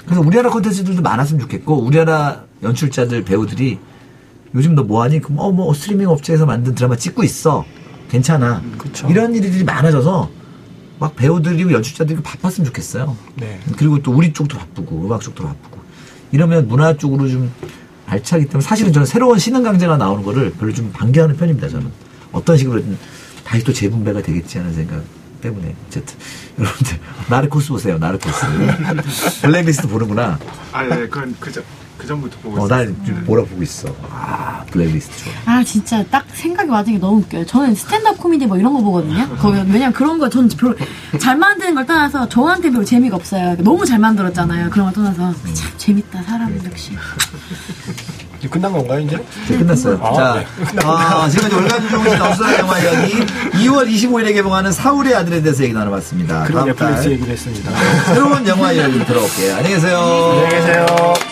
그래서 우리나라 콘텐츠들도 많았으면 좋겠고 우리나라 연출자들 배우들이 요즘 너 뭐하니? 그럼 어, 뭐 스트리밍 업체에서 만든 드라마 찍고 있어. 괜찮아. 그쵸. 이런 일들이 많아져서 막 배우들이고 연출자들이 바빴으면 좋겠어요. 네. 그리고 또 우리 쪽도 바쁘고 음악 쪽도 바쁘고 이러면 문화 쪽으로 좀 알차기 때문에 사실은 저는 새로운 신흥 강자가 나오는 거를 별로 좀 반기하는 편입니다. 저는 어떤 식으로든 다시 또 재분배가 되겠지 하는 생각 때문에 어쨌든 여러분들 나르코스 보세요. 나르코스 블랙리스트 보는구나. 아, 예, 그건 그전 그 전부터 보고 어, 있어요. 난 지금 몰아보고 있어. 아 블랙리스트 좋아. 아 진짜 딱 생각이 맞은 게 너무 웃겨요. 저는 스탠드업 코미디 뭐 이런 거 보거든요. 거기 왜냐면 그런 거 저는 별로 잘 만드는 걸 떠나서 저한테 별로 재미가 없어요. 너무 잘 만들었잖아요. 그런 걸 떠나서 참 재밌다 사람 역시. 이제 끝난 건가요, 이제? 이제 끝났어요. 아, 자, 네. 아, 지금까지 월간 조정신 없어요 영화 이야기 2월 25일에 개봉하는 사울의 아들에 대해서 얘기 나눠봤습니다. 그런 다음 넷플릭스 달 얘기를 했습니다. 새로운 영화 이야기 들어올게요. 안녕히 계세요. 안녕히 계세요.